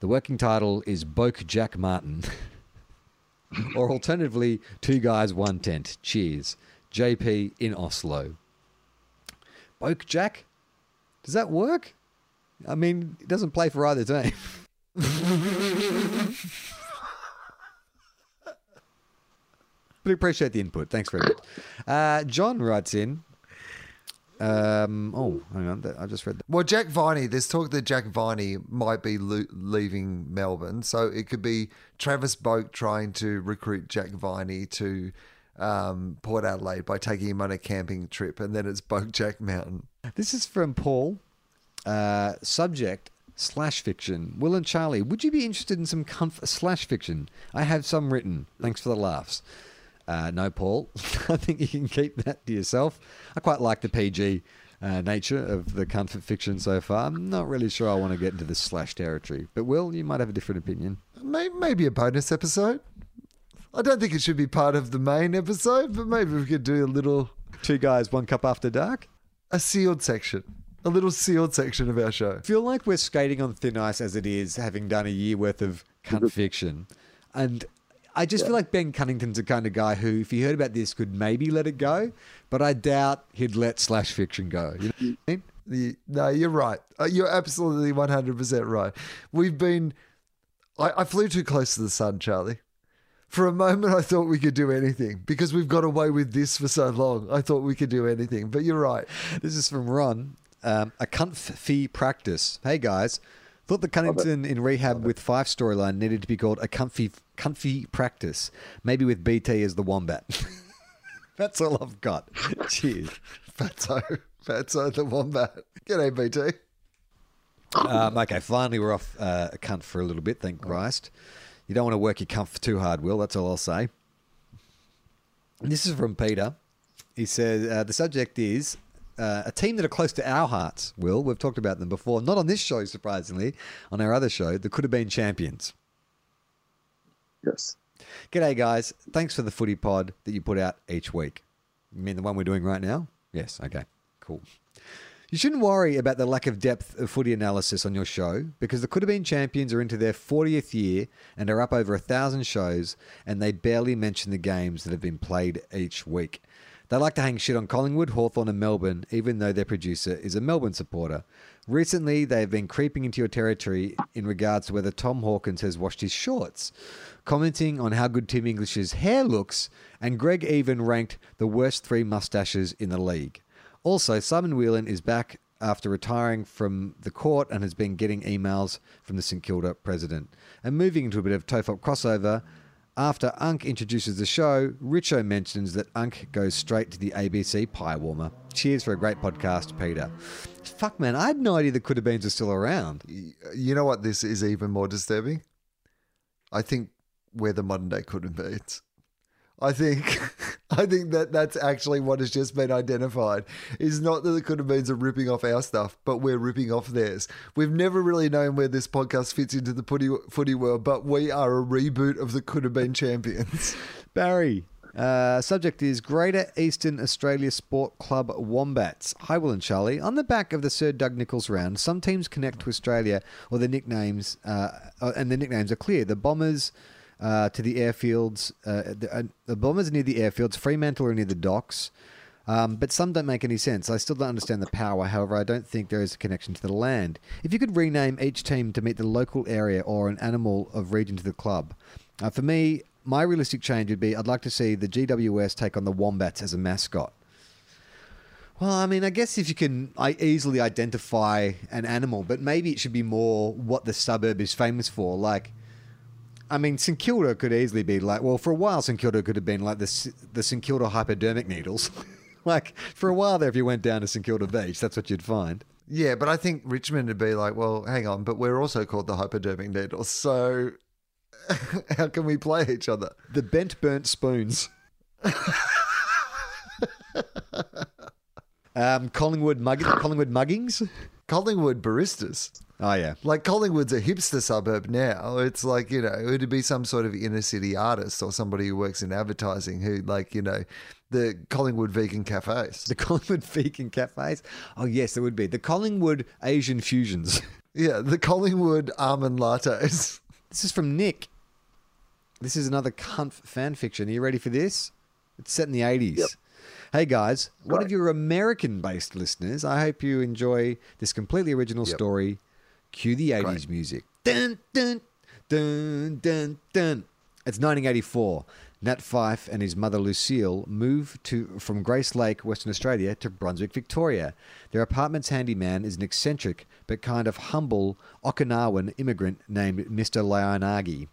The working title is Boak Jack Martin. [laughs] or alternatively, Two Guys, One Tent. Cheers. JP in Oslo. Boak Jack? Does that work? I mean, it doesn't play for either team. [laughs] but appreciate the input. Thanks very much. Uh, John writes in. Um, oh, hang on. I just read that.
Well, Jack Viney, there's talk that Jack Viney might be lo- leaving Melbourne. So it could be Travis Boak trying to recruit Jack Viney to um, Port Adelaide by taking him on a camping trip. And then it's Boak Jack Mountain.
This is from Paul. Uh, subject slash fiction. Will and Charlie, would you be interested in some slash fiction? I have some written. Thanks for the laughs. Uh, no, Paul. [laughs] I think you can keep that to yourself. I quite like the PG uh, nature of the comfort fiction so far. I'm not really sure I want to get into the slash territory. But, Will, you might have a different opinion.
May- Maybe a bonus episode. I don't think it should be part of the main episode, but maybe we could do a little,
Two guys, one cup after dark.
a sealed section, a little sealed section of our show.
feel like we're skating on thin ice as it is, having done a year worth of cunt [laughs] fiction. And I just feel like Ben Cunnington's the kind of guy who, if he heard about this, could maybe let it go. But I doubt he'd let slash fiction go. You know what I mean?
The, no, you're right. Uh, You're absolutely 100% right. We've been. I, I flew too close to the sun, Charlie. For a moment, I thought we could do anything because we've got away with this for so long. I thought we could do anything, but you're right.
This is from Ron. Um, a cunt fee practice. Hey guys, thought the Cunnington in rehab with Fyfe storyline needed to be called a comfy comfy practice. Maybe with BT as the wombat. [laughs] That's all I've got. Cheers. [laughs]
Fatso, Fatso the wombat. G'day, BT.
Um, okay, finally we're off uh, a cunt for a little bit. Thank Christ. You don't want to work your cunt too hard, Will. That's all I'll say. This is from Peter. He says uh, the subject is uh, a team that are close to our hearts. Will we've talked about them before, not on this show, surprisingly, on our other show. That could have been champions.
Yes.
G'day, guys. Thanks for the footy pod that you put out each week. You mean the one we're doing right now? Yes. Okay. Cool. You shouldn't worry about the lack of depth of footy analysis on your show because the Could Have Been Champions are into their 40th year and are up over a thousand shows, and they barely mention the games that have been played each week. They like to hang shit on Collingwood, Hawthorn, and Melbourne, even though their producer is a Melbourne supporter. Recently, they have been creeping into your territory in regards to whether Tom Hawkins has washed his shorts, commenting on how good Tim English's hair looks, and Greg even ranked the worst three mustaches in the league. Also, Simon Whelan is back after retiring from the court and has been getting emails from the St Kilda president. And moving into a bit of Tofop crossover, after Unk introduces the show, Richo mentions that Unk goes straight to the ABC pie warmer. Cheers for a great podcast, Peter. Fuck, man, I had no idea the Could Have Beens are still around.
You know what? This is even more disturbing. I think we're the modern day could have been. I think, [laughs] I think that that's actually what has just been identified. Is not that the could have beens are ripping off our stuff, but we're ripping off theirs. We've never really known where this podcast fits into the footy, footy world, but we are a reboot of the could have been champions. [laughs]
Barry. Uh, subject is Greater Eastern Australia Sport Club Wombats. Hi, Will and Charlie. On the back of the Sir Doug Nicholls round, some teams connect to Australia, or their nicknames, uh, uh, and the nicknames are clear. The Bombers uh, to the airfields, uh, the, uh, the Bombers near the airfields. Fremantle are near the docks. Um, but some don't make any sense. I still don't understand the power. However, I don't think there is a connection to the land. If you could rename each team to meet the local area or an animal of region to the club, uh, for me, my realistic change would be I'd like to see the GWS take on the Wombats as a mascot. Well, I mean, I guess if you can I easily identify an animal, but maybe it should be more what the suburb is famous for. Like, I mean, St Kilda could easily be like, well, for a while, St Kilda could have been like the, the St Kilda hypodermic needles. [laughs] like, for a while there, if you went down to St Kilda Beach, that's what you'd find.
yeah, but I think Richmond would be like, well, hang on, but we're also called the hypodermic needles. So [laughs] how can we play each other?
The bent burnt spoons. [laughs] um, Collingwood mug- Collingwood muggings.
Collingwood baristas.
Oh yeah.
Like Collingwood's a hipster suburb now. It's like, you know, it'd be some sort of inner city artist or somebody who works in advertising who like, you know, the Collingwood vegan cafes.
The Collingwood [laughs] vegan cafes. Oh yes, there would be the Collingwood Asian fusions. [laughs]
Yeah, the Collingwood almond lattes.
This is from Nick. This is another cunt fan fiction. Are you ready for this? It's set in the 80s. Hey guys, one of your American based listeners, I hope you enjoy this completely original
Yep.
story. Cue the 80s
Great.
music. Dun, dun, dun, dun, dun. It's 1984. Nat Fyfe and his mother Lucille move to from Grace Lake, Western Australia, to Brunswick, Victoria. Their apartment's handyman is an eccentric but kind of humble Okinawan immigrant named Mr. Lionagi.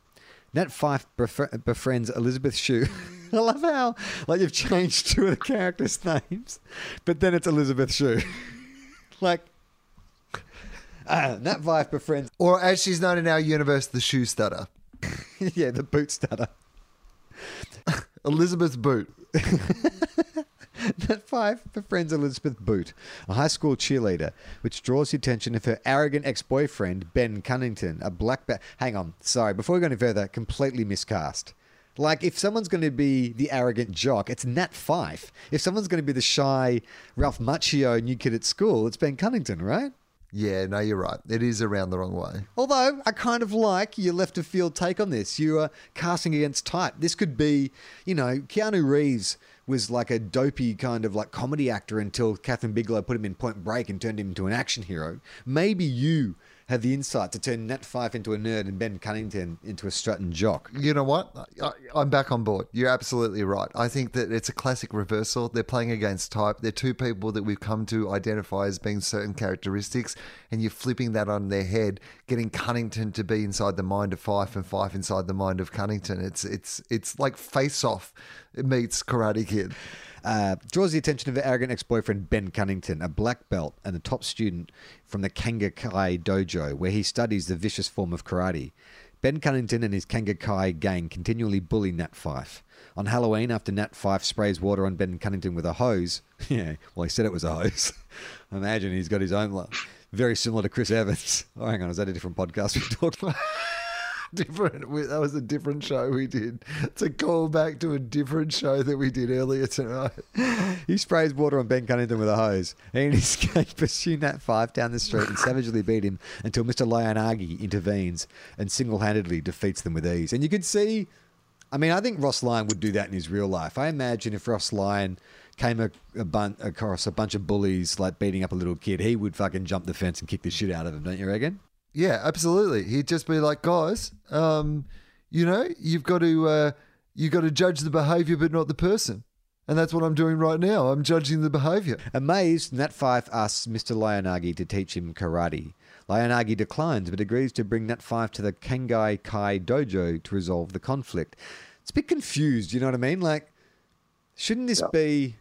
Nat Fyfe befri- befriends Elizabeth Shue. [laughs] I love how like you've changed two of the characters' [laughs] names, but then it's Elizabeth Shue. [laughs] like [laughs] Nat Fyfe befriends
Or as she's known in our universe, the shoe stutter. [laughs]
yeah the boot stutter. [laughs]
Elizabeth Boot.
Nat Fyfe befriends Elizabeth Boot, a high school cheerleader, which draws the attention of her arrogant ex-boyfriend Ben Cunnington, a black belt. Hang on, sorry. Before we go any further, completely miscast. Like, if someone's going to be the arrogant jock, it's Nat Fyfe. If someone's going to be the shy Ralph Macchio new kid at school, it's Ben Cunnington, right?
Yeah, no, you're right. It is around the wrong way.
Although I kind of like your left of field take on this. You are casting against type. This could be, you know, Keanu Reeves was like a dopey kind of like comedy actor until Kathryn Bigelow put him in Point Break and turned him into an action hero. Maybe you have the insight to turn Nat Fyfe into a nerd and Ben Cunnington into a strutting jock.
You know what? I, I'm back on board. You're absolutely right. I think that it's a classic reversal. They're playing against type. They're two people that we've come to identify as being certain characteristics, and you're flipping that on their head, getting Cunnington to be inside the mind of Fyfe and Fyfe inside the mind of Cunnington. It's it's it's like Face Off meets Karate Kid.
Uh, draws the attention of her arrogant ex-boyfriend Ben Cunnington, a black belt and a top student from the Kangakai Dojo, where he studies the vicious form of karate. Ben Cunnington and his Kangakai gang continually bully Nat Fyfe. On Halloween, after Nat Fyfe sprays water on Ben Cunnington with a hose, [laughs] yeah, well, he said it was a hose. [laughs] Imagine he's got his own, very similar to Chris Evans. [laughs] Oh, hang on, is that a different podcast we talked about? [laughs]
Different. we- That was a different show we did. It's a callback to a different show that we did earlier tonight. [laughs]
He sprays water on Ben Cunnington with a hose. And his [laughs] gang pursue Nat Fyfe down the street and savagely beat him until Mr. Lionagi intervenes and single handedly defeats them with ease. And you could see, I mean, I think Ross Lyon would do that in his real life. I imagine if Ross Lyon came a, a bun- across a bunch of bullies like beating up a little kid, he would fucking jump the fence and kick the shit out of him, don't you reckon?
Yeah, absolutely. He'd just be like, guys, um, you know, you've got to uh, you got to judge the behaviour, but not the person. And that's what I'm doing right now. I'm judging the behaviour.
Amazed, Nat Fyfe asks Mr. Lionagi to teach him karate. Lionagi declines, but agrees to bring Nat Fyfe to the Kangai Kai dojo to resolve the conflict. It's a bit confused, you know what I mean? Like, shouldn't this be,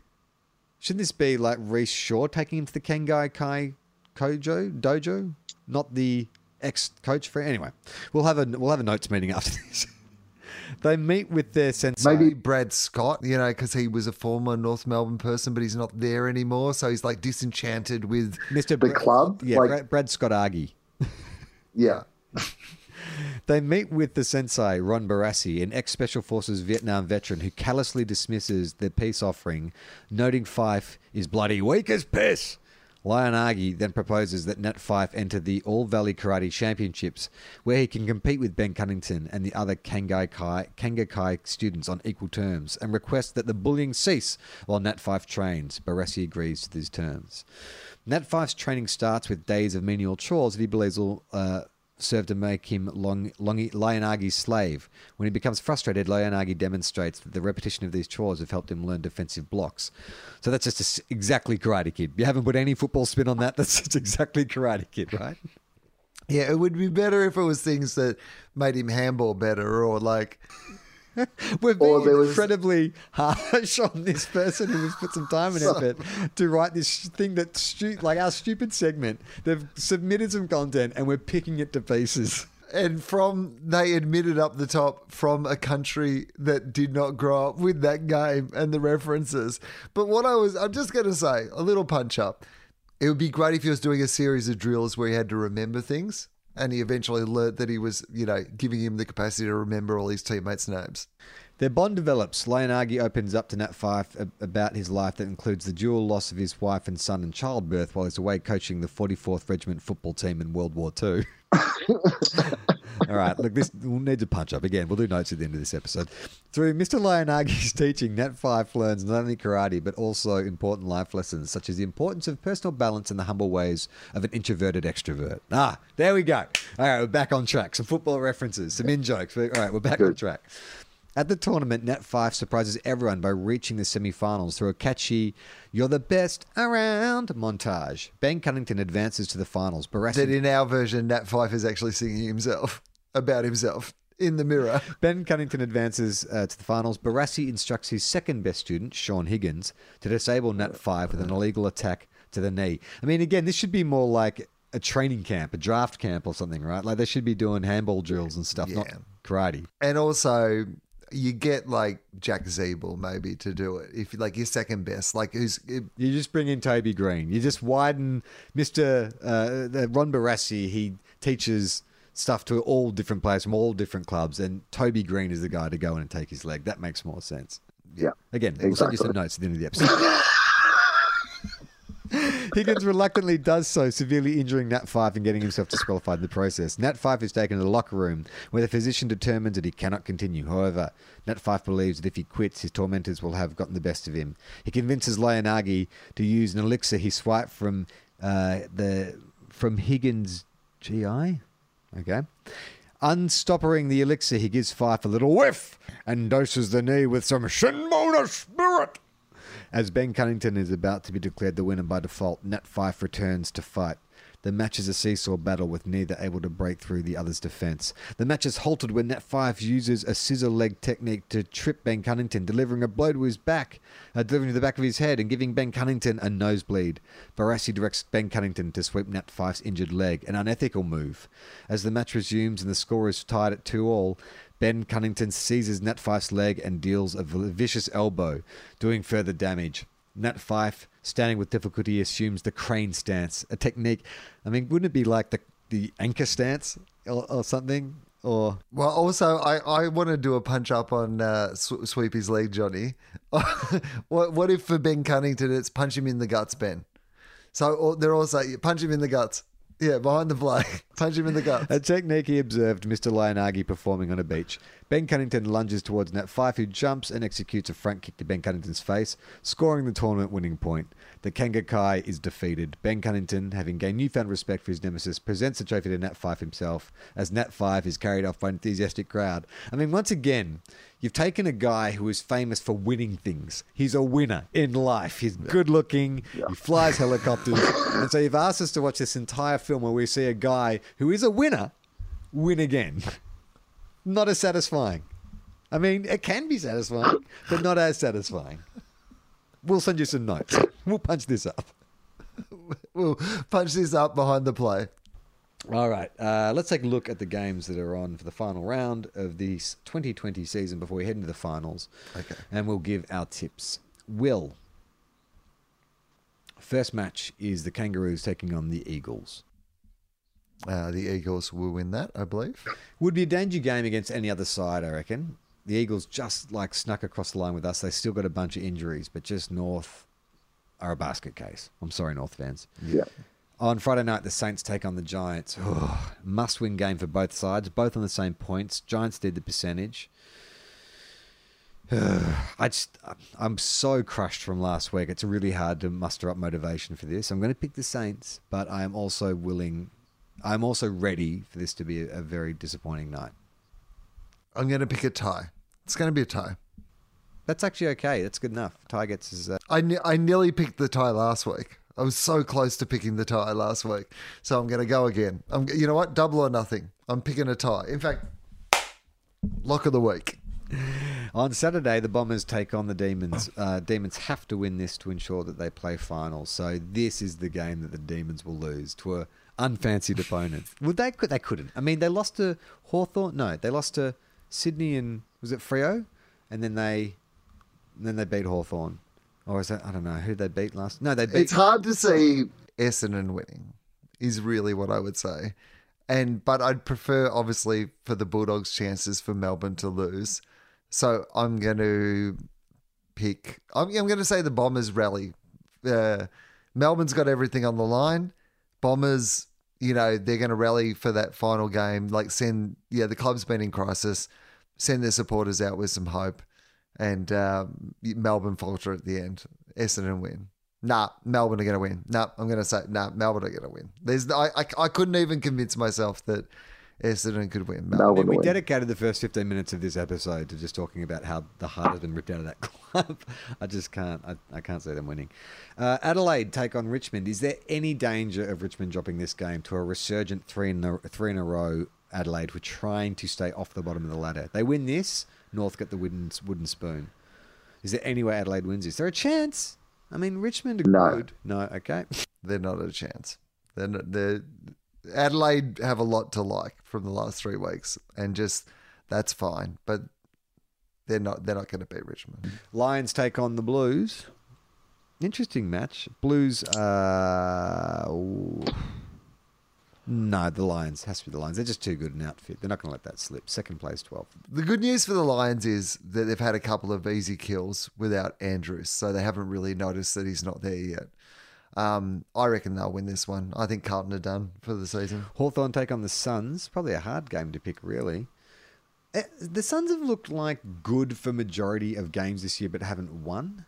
shouldn't this be like Rhyce Shaw taking him to the Kangai Kai Kojo dojo, not the ex-coach for anyway. We'll have a we'll have a notes meeting after [laughs] this. they meet with their sensei.
Maybe Brad Scott, you know, because he was a former North Melbourne person, but he's not there anymore. So he's like disenchanted with.
Mr.
The club?
yeah,
Like-
Brad, Brad Scott Argy. [laughs]
Yeah. [laughs]
They meet with the sensei, Ron Barassi, an ex Special Forces Vietnam veteran who callously dismisses their peace offering, noting Fyfe is bloody weak as piss. Lionagi then proposes that Nat Fyfe enter the All Valley Karate Championships, where he can compete with Ben Cunnington and the other Kangai Kai, Kangakai students on equal terms, and requests that the bullying cease while Nat Fyfe trains. Barassi agrees to these terms. Nat Fyfe's training starts with days of menial chores that he believes will uh, serve to make him Long, Longi, Lionagi's slave. When he becomes frustrated, Lionagi demonstrates that the repetition of these chores have helped him learn defensive blocks. So that's just a exactly Karate Kid. You haven't put any football spin on that. [laughs] That's just exactly Karate Kid, right?
Yeah, it would be better if it was things that made him handball better or like. [laughs]
We're being
Or there was-
incredibly [laughs] harsh on this person who has put some time and effort to write this thing that stu- like our stupid segment. They've submitted some content and we're picking it to pieces.
and from they admitted up the top from a country that did not grow up with that game and the references. But what I was, I'm just going to say a little punch up. It would be great if he was doing a series of drills where he had to remember things, and he eventually learned that he was, you know, giving him the capacity to remember all his teammates' names.
Their bond develops. Leonagi opens up to Nat Fyfe about his life that includes the dual loss of his wife and son in childbirth while he's away coaching the 44th Regiment football team in World War II. [laughs] All right, look, this we'll need to punch up again. We'll do notes at the end of this episode. Through Mr. Leonagi's [laughs] teaching, Nat Fyfe learns not only karate but also important life lessons such as the importance of personal balance and the humble ways of an introverted extrovert. Ah, there we go. All right, we're back on track. Some football references, some in jokes. All right, we're back on track. At the tournament, Nat Fyfe surprises everyone by reaching the semi-finals through a catchy "You're the best around" montage. Ben Cunnington advances to the finals. Barassi
That in our version, Nat Fyfe is actually singing himself about himself in the mirror. [laughs]
Ben Cunnington advances uh, to the finals. Barassi instructs his second best student, Shaun Higgins, to disable Nat Fyfe with an illegal attack to the knee. I mean, again, this should be more like a training camp, a draft camp or something, right? Like they should be doing handball drills and stuff, not karate.
And also, you get like Jack Ziebell maybe to do it if like your second best, like who's
You just bring in Toby Greene. You just widen Mr. Uh, Ron Barassi. He teaches stuff to all different players from all different clubs, and Toby Greene is the guy to go in and take his leg. That makes more sense.
Yeah.
Again, we'll send you some notes at the end of the episode. [laughs] Higgins reluctantly does so, severely injuring Nat Fyfe and getting himself disqualified in the process. Nat Fyfe is taken to the locker room where the physician determines that he cannot continue. However, Nat Fyfe believes that if he quits, his tormentors will have gotten the best of him. He convinces Leonagi to use an elixir he swiped from uh, the from Higgins' GI. Okay. Unstoppering the elixir, he gives Fyfe a little whiff and doses the knee with some Shinmona spirit. As Ben Cunnington is about to be declared the winner by default, Nat Fyfe returns to fight. The match is a seesaw battle with neither able to break through the other's defense. The match is halted when Nat Fyfe uses a scissor leg technique to trip Ben Cunnington, delivering a blow to his back, uh, delivering to the back of his head and giving Ben Cunnington a nosebleed. Barassi directs Ben Cunnington to sweep Nat Fyfe's injured leg, an unethical move. As the match resumes and the score is tied at 2 all, Ben Cunnington seizes Nat Fyfe's leg and deals a vicious elbow, doing further damage. Nat Fyfe, standing with difficulty, assumes the crane stance, a technique. I mean, wouldn't it be like the, the anchor stance or, or something? Or
Well, also, I, I want to do a punch up on uh, sw- sweep his leg, Johnny. [laughs] what what if for Ben Cunnington it's punch him in the guts, Ben? So or they're also punch him in the guts. Yeah, behind the play, [laughs] punch him in the gut.
a technique he observed Mr. Leonagi performing on a beach. Ben Cunnington lunges towards Nat Fyfe, who jumps and executes a front kick to Ben Cunnington's face, scoring the tournament winning point. The Kangakai is defeated. Ben Cunnington, having gained newfound respect for his nemesis, presents the trophy to Nat Fyfe himself, as Nat Fyfe is carried off by an enthusiastic crowd. I mean, once again, you've taken a guy who is famous for winning things. He's a winner in life. He's good looking, he flies helicopters. [laughs] and so you've asked us to watch this entire film where we see a guy who is a winner win again. [laughs] Not as satisfying. I mean, it can be satisfying, but not as satisfying. We'll send you some notes. [laughs] We'll punch this up. [laughs]
We'll punch this up behind the play.
All right, uh, let's take a look at the games that are on for the final round of the 2020 season before we head into the finals.
Okay.
And we'll give our tips. Will. First match is the Kangaroos taking on the Eagles.
Uh, the Eagles will win that, I believe.
Would be a danger game against any other side, I reckon. The Eagles just like snuck across the line with us. They still got a bunch of injuries, but just North are a basket case. I'm sorry, North fans.
Yeah.
On Friday night, the Saints take on the Giants. must win game for both sides, both on the same points. Giants did the percentage. [sighs] I just, I'm so crushed from last week. It's really hard to muster up motivation for this. I'm going to pick the Saints, but I am also willing, I'm also ready for this to be a, a very disappointing night.
I'm going to pick a tie. It's going to be a tie.
That's actually okay. That's good enough. Ty gets his. Uh,
I, ne- I nearly picked the tie last week. I was so close to picking the tie last week. So I'm going to go again. I'm, you know what? Double or nothing. I'm picking a tie. In fact, lock of the week.
On Saturday, the Bombers take on the Demons. Uh, Demons have to win this to ensure that they play finals. So this is the game that the Demons will lose to a, unfancied opponent. Would they? Could they couldn't? I mean, they lost to Hawthorn. No, they lost to Sydney and was it Freo, and then they, and then they beat Hawthorn. Or is that I don't know who they beat last? No, they beat.
It's hard to see Essendon winning, is really what I would say. And but I'd prefer obviously for the Bulldogs' chances for Melbourne to lose. So I'm going to pick. I'm, I'm going to say the Bombers rally. Uh, Melbourne's got everything on the line. Bombers, you know, they're going to rally for that final game. Like send, yeah, the club's been in crisis. Send their supporters out with some hope, and um, Melbourne falter at the end. Essendon win. Nah, Melbourne are going to win. Nah, I'm going to say nah, Melbourne are going to win. There's, I, I, I couldn't even convince myself that Essendon could win.
I
Melbourne.
we
win.
dedicated the first 15 minutes of this episode to just talking about how the heart has been ripped out of that [laughs] club. I just can't. I, I can't see them winning. Uh, Adelaide take on Richmond. Is there any danger of Richmond dropping this game to a resurgent three in a, three in a row? Adelaide were trying to stay off the bottom of the ladder. They win this, North get the wooden wooden spoon. Is there any way Adelaide wins? Is there a chance? I mean, Richmond are
No.
good. No, okay.
they're not a chance. They're, not, they're Adelaide have a lot to like from the last three weeks, and just that's fine. But they're not. They're not going to beat Richmond.
Lions take on the Blues. Interesting match. Blues. Uh, ooh. no, the Lions has to be the Lions. They're just too good an outfit. They're not going to let that slip. Second place, 12.
The good news for the Lions is that they've had a couple of easy kills without Andrews, so they haven't really noticed that he's not there yet. Um, I reckon they'll win this one. I think Carlton are done for the season.
Hawthorn take on the Suns. Probably a hard game to pick, really. Eh, The Suns have looked like good for majority of games this year, but haven't won.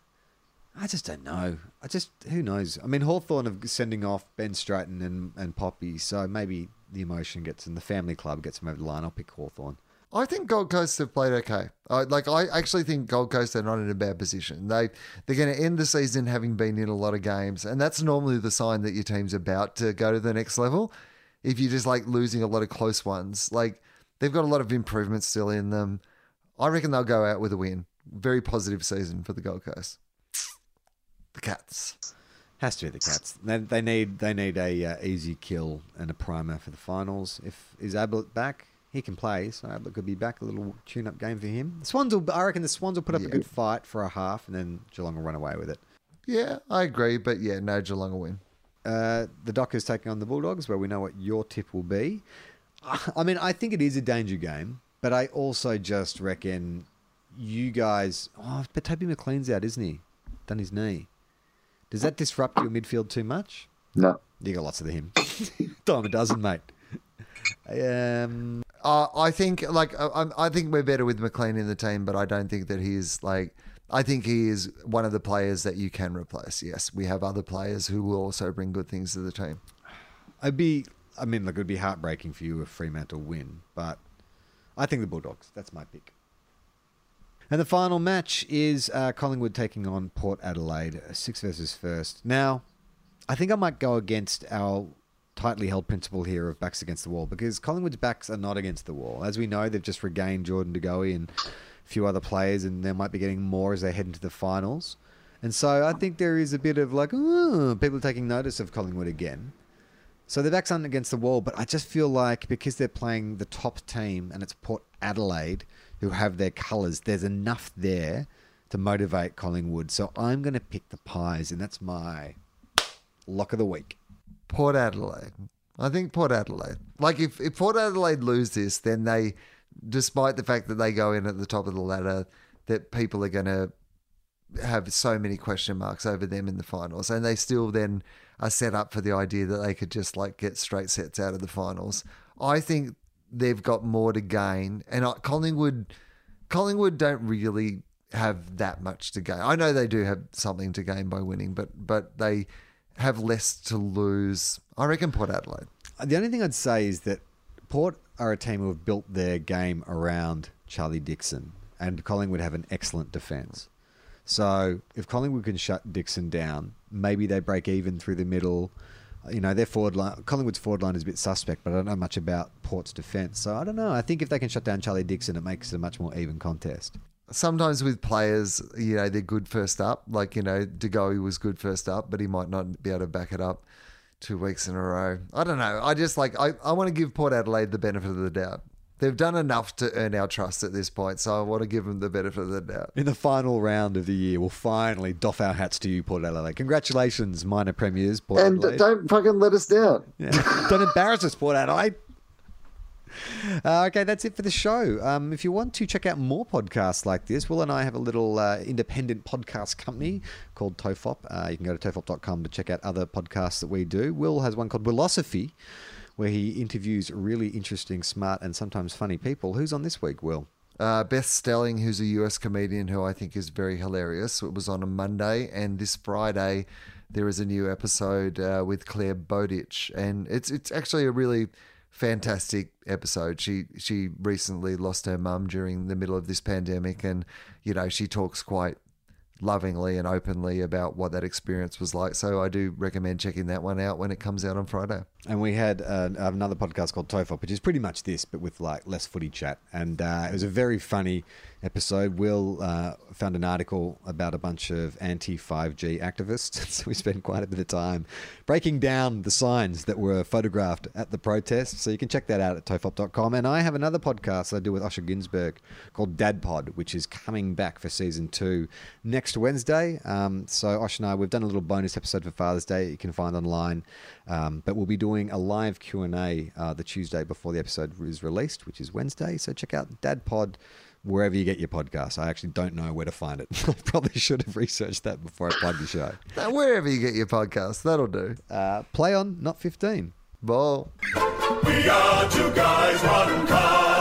I just don't know. I just who knows. I mean, Hawthorn are sending off Ben Stratton and, and Poppy, so maybe the emotion gets in the family club gets them over the line. I'll pick Hawthorn.
I think Gold Coast have played okay. I, like I actually think Gold Coast are not in a bad position. They they're going to end the season having been in a lot of games, and that's normally the sign that your team's about to go to the next level. If you're just like losing a lot of close ones, like they've got a lot of improvements still in them. I reckon they'll go out with a win. Very positive season for the Gold Coast. The Cats.
Has to be the Cats. They, they need they need a uh, easy kill and a primer for the finals. If is Ablett back, he can play. So Ablett could be back. A little tune-up game for him. The Swans will. I reckon the Swans will put up a good fight for a half, and then Geelong will run away with it.
Yeah, I agree, but yeah, no Geelong will win.
Uh, the Dockers taking on the Bulldogs, where we know what your tip will be. I mean, I think it is a danger game, but I also just reckon you guys. Oh, but Toby McLean's out, isn't he? Done his knee. Does that disrupt your midfield too much?
No.
You got lots of him. [laughs] Dime a dozen, mate. [laughs] Um,
Uh, I think like I, I'm- think we're better with McLean in the team, but I don't think that he's like. I think he is one of the players that you can replace. Yes, we have other players who will also bring good things to the team.
I'd be. I mean, look, it'd be heartbreaking for you if Fremantle win, but I think the Bulldogs. That's my pick. And the final match is uh, Collingwood taking on Port Adelaide, uh, six versus first. Now, I think I might go against our tightly held principle here of backs against the wall because Collingwood's backs are not against the wall. As we know, they've just regained Jordan De Goey and a few other players, and they might be getting more as they head into the finals. And so I think there is a bit of like, people taking notice of Collingwood again. So their backs aren't against the wall, but I just feel like because they're playing the top team and it's Port Adelaide who have their colours, there's enough there to motivate Collingwood. So I'm going to pick the Pies, and that's my lock of the week.
Port Adelaide. I think Port Adelaide. Like if, if Port Adelaide lose this, then they, despite the fact that they go in at the top of the ladder, that people are going to have so many question marks over them in the finals, and they still then are set up for the idea that they could just like get straight sets out of the finals. I think they've got more to gain, and I, Collingwood, Collingwood don't really have that much to gain. I know they do have something to gain by winning, but but they have less to lose. I reckon Port Adelaide.
The only thing I'd say is that Port are a team who have built their game around Charlie Dixon, and Collingwood have an excellent defence. So if Collingwood can shut Dixon down, maybe they break even through the middle. You know, their forward line, Collingwood's forward line is a bit suspect, but I don't know much about Port's defence. So I don't know. I think if they can shut down Charlie Dixon, it makes it a much more even contest.
Sometimes with players, you know, they're good first up. Like you know, De Goey was good first up, but he might not be able to back it up two weeks in a row. I don't know. I just like I, I want to give Port Adelaide the benefit of the doubt. They've done enough to earn our trust at this point, so I want to give them the benefit of the doubt.
In the final round of the year, we'll finally doff our hats to you, Port Adelaide. Congratulations, minor premiers, Port
And
Adelaide.
don't fucking let us down.
Yeah. Don't embarrass us, Port Adelaide. Uh, okay, that's it for the show. Um, if you want to check out more podcasts like this, Will and I have a little uh, independent podcast company called Tofop. Uh, you can go to tofop.com to check out other podcasts that we do. Will has one called Willosophy, where he interviews really interesting, smart, and sometimes funny people. Who's on this week, Will?
Uh, Beth Stelling, who's a US comedian who I think is very hilarious. It was on a Monday, and this Friday there is a new episode uh, with Claire Bowditch, and it's it's actually a really fantastic episode. She she recently lost her mum during the middle of this pandemic, and you know she talks quite lovingly and openly about what that experience was like. So I do recommend checking that one out when it comes out on Friday.
And we had uh, another podcast called Tofop, which is pretty much this, but with like less footy chat. And uh, it was a very funny episode. Will uh, found an article about a bunch of anti 5G activists. [laughs] so we spent quite a bit of time breaking down the signs that were photographed at the protest. So you can check that out at tofop.com. And I have another podcast I do with Osher Günsberg called Dad Pod, which is coming back for season two next Wednesday. Um, so Osh and I, we've done a little bonus episode for Father's Day you can find online. Um, but we'll be doing a live Q&A uh, the Tuesday before the episode is released, which is Wednesday. So check out Dad Pod wherever you get your podcast. I actually don't know where to find it. [laughs] I probably should have researched that before I plugged the show. [laughs]
Now, wherever you get your podcast, that'll do.
Uh, play on, not 15.
Ball.
We are two guys, one cup.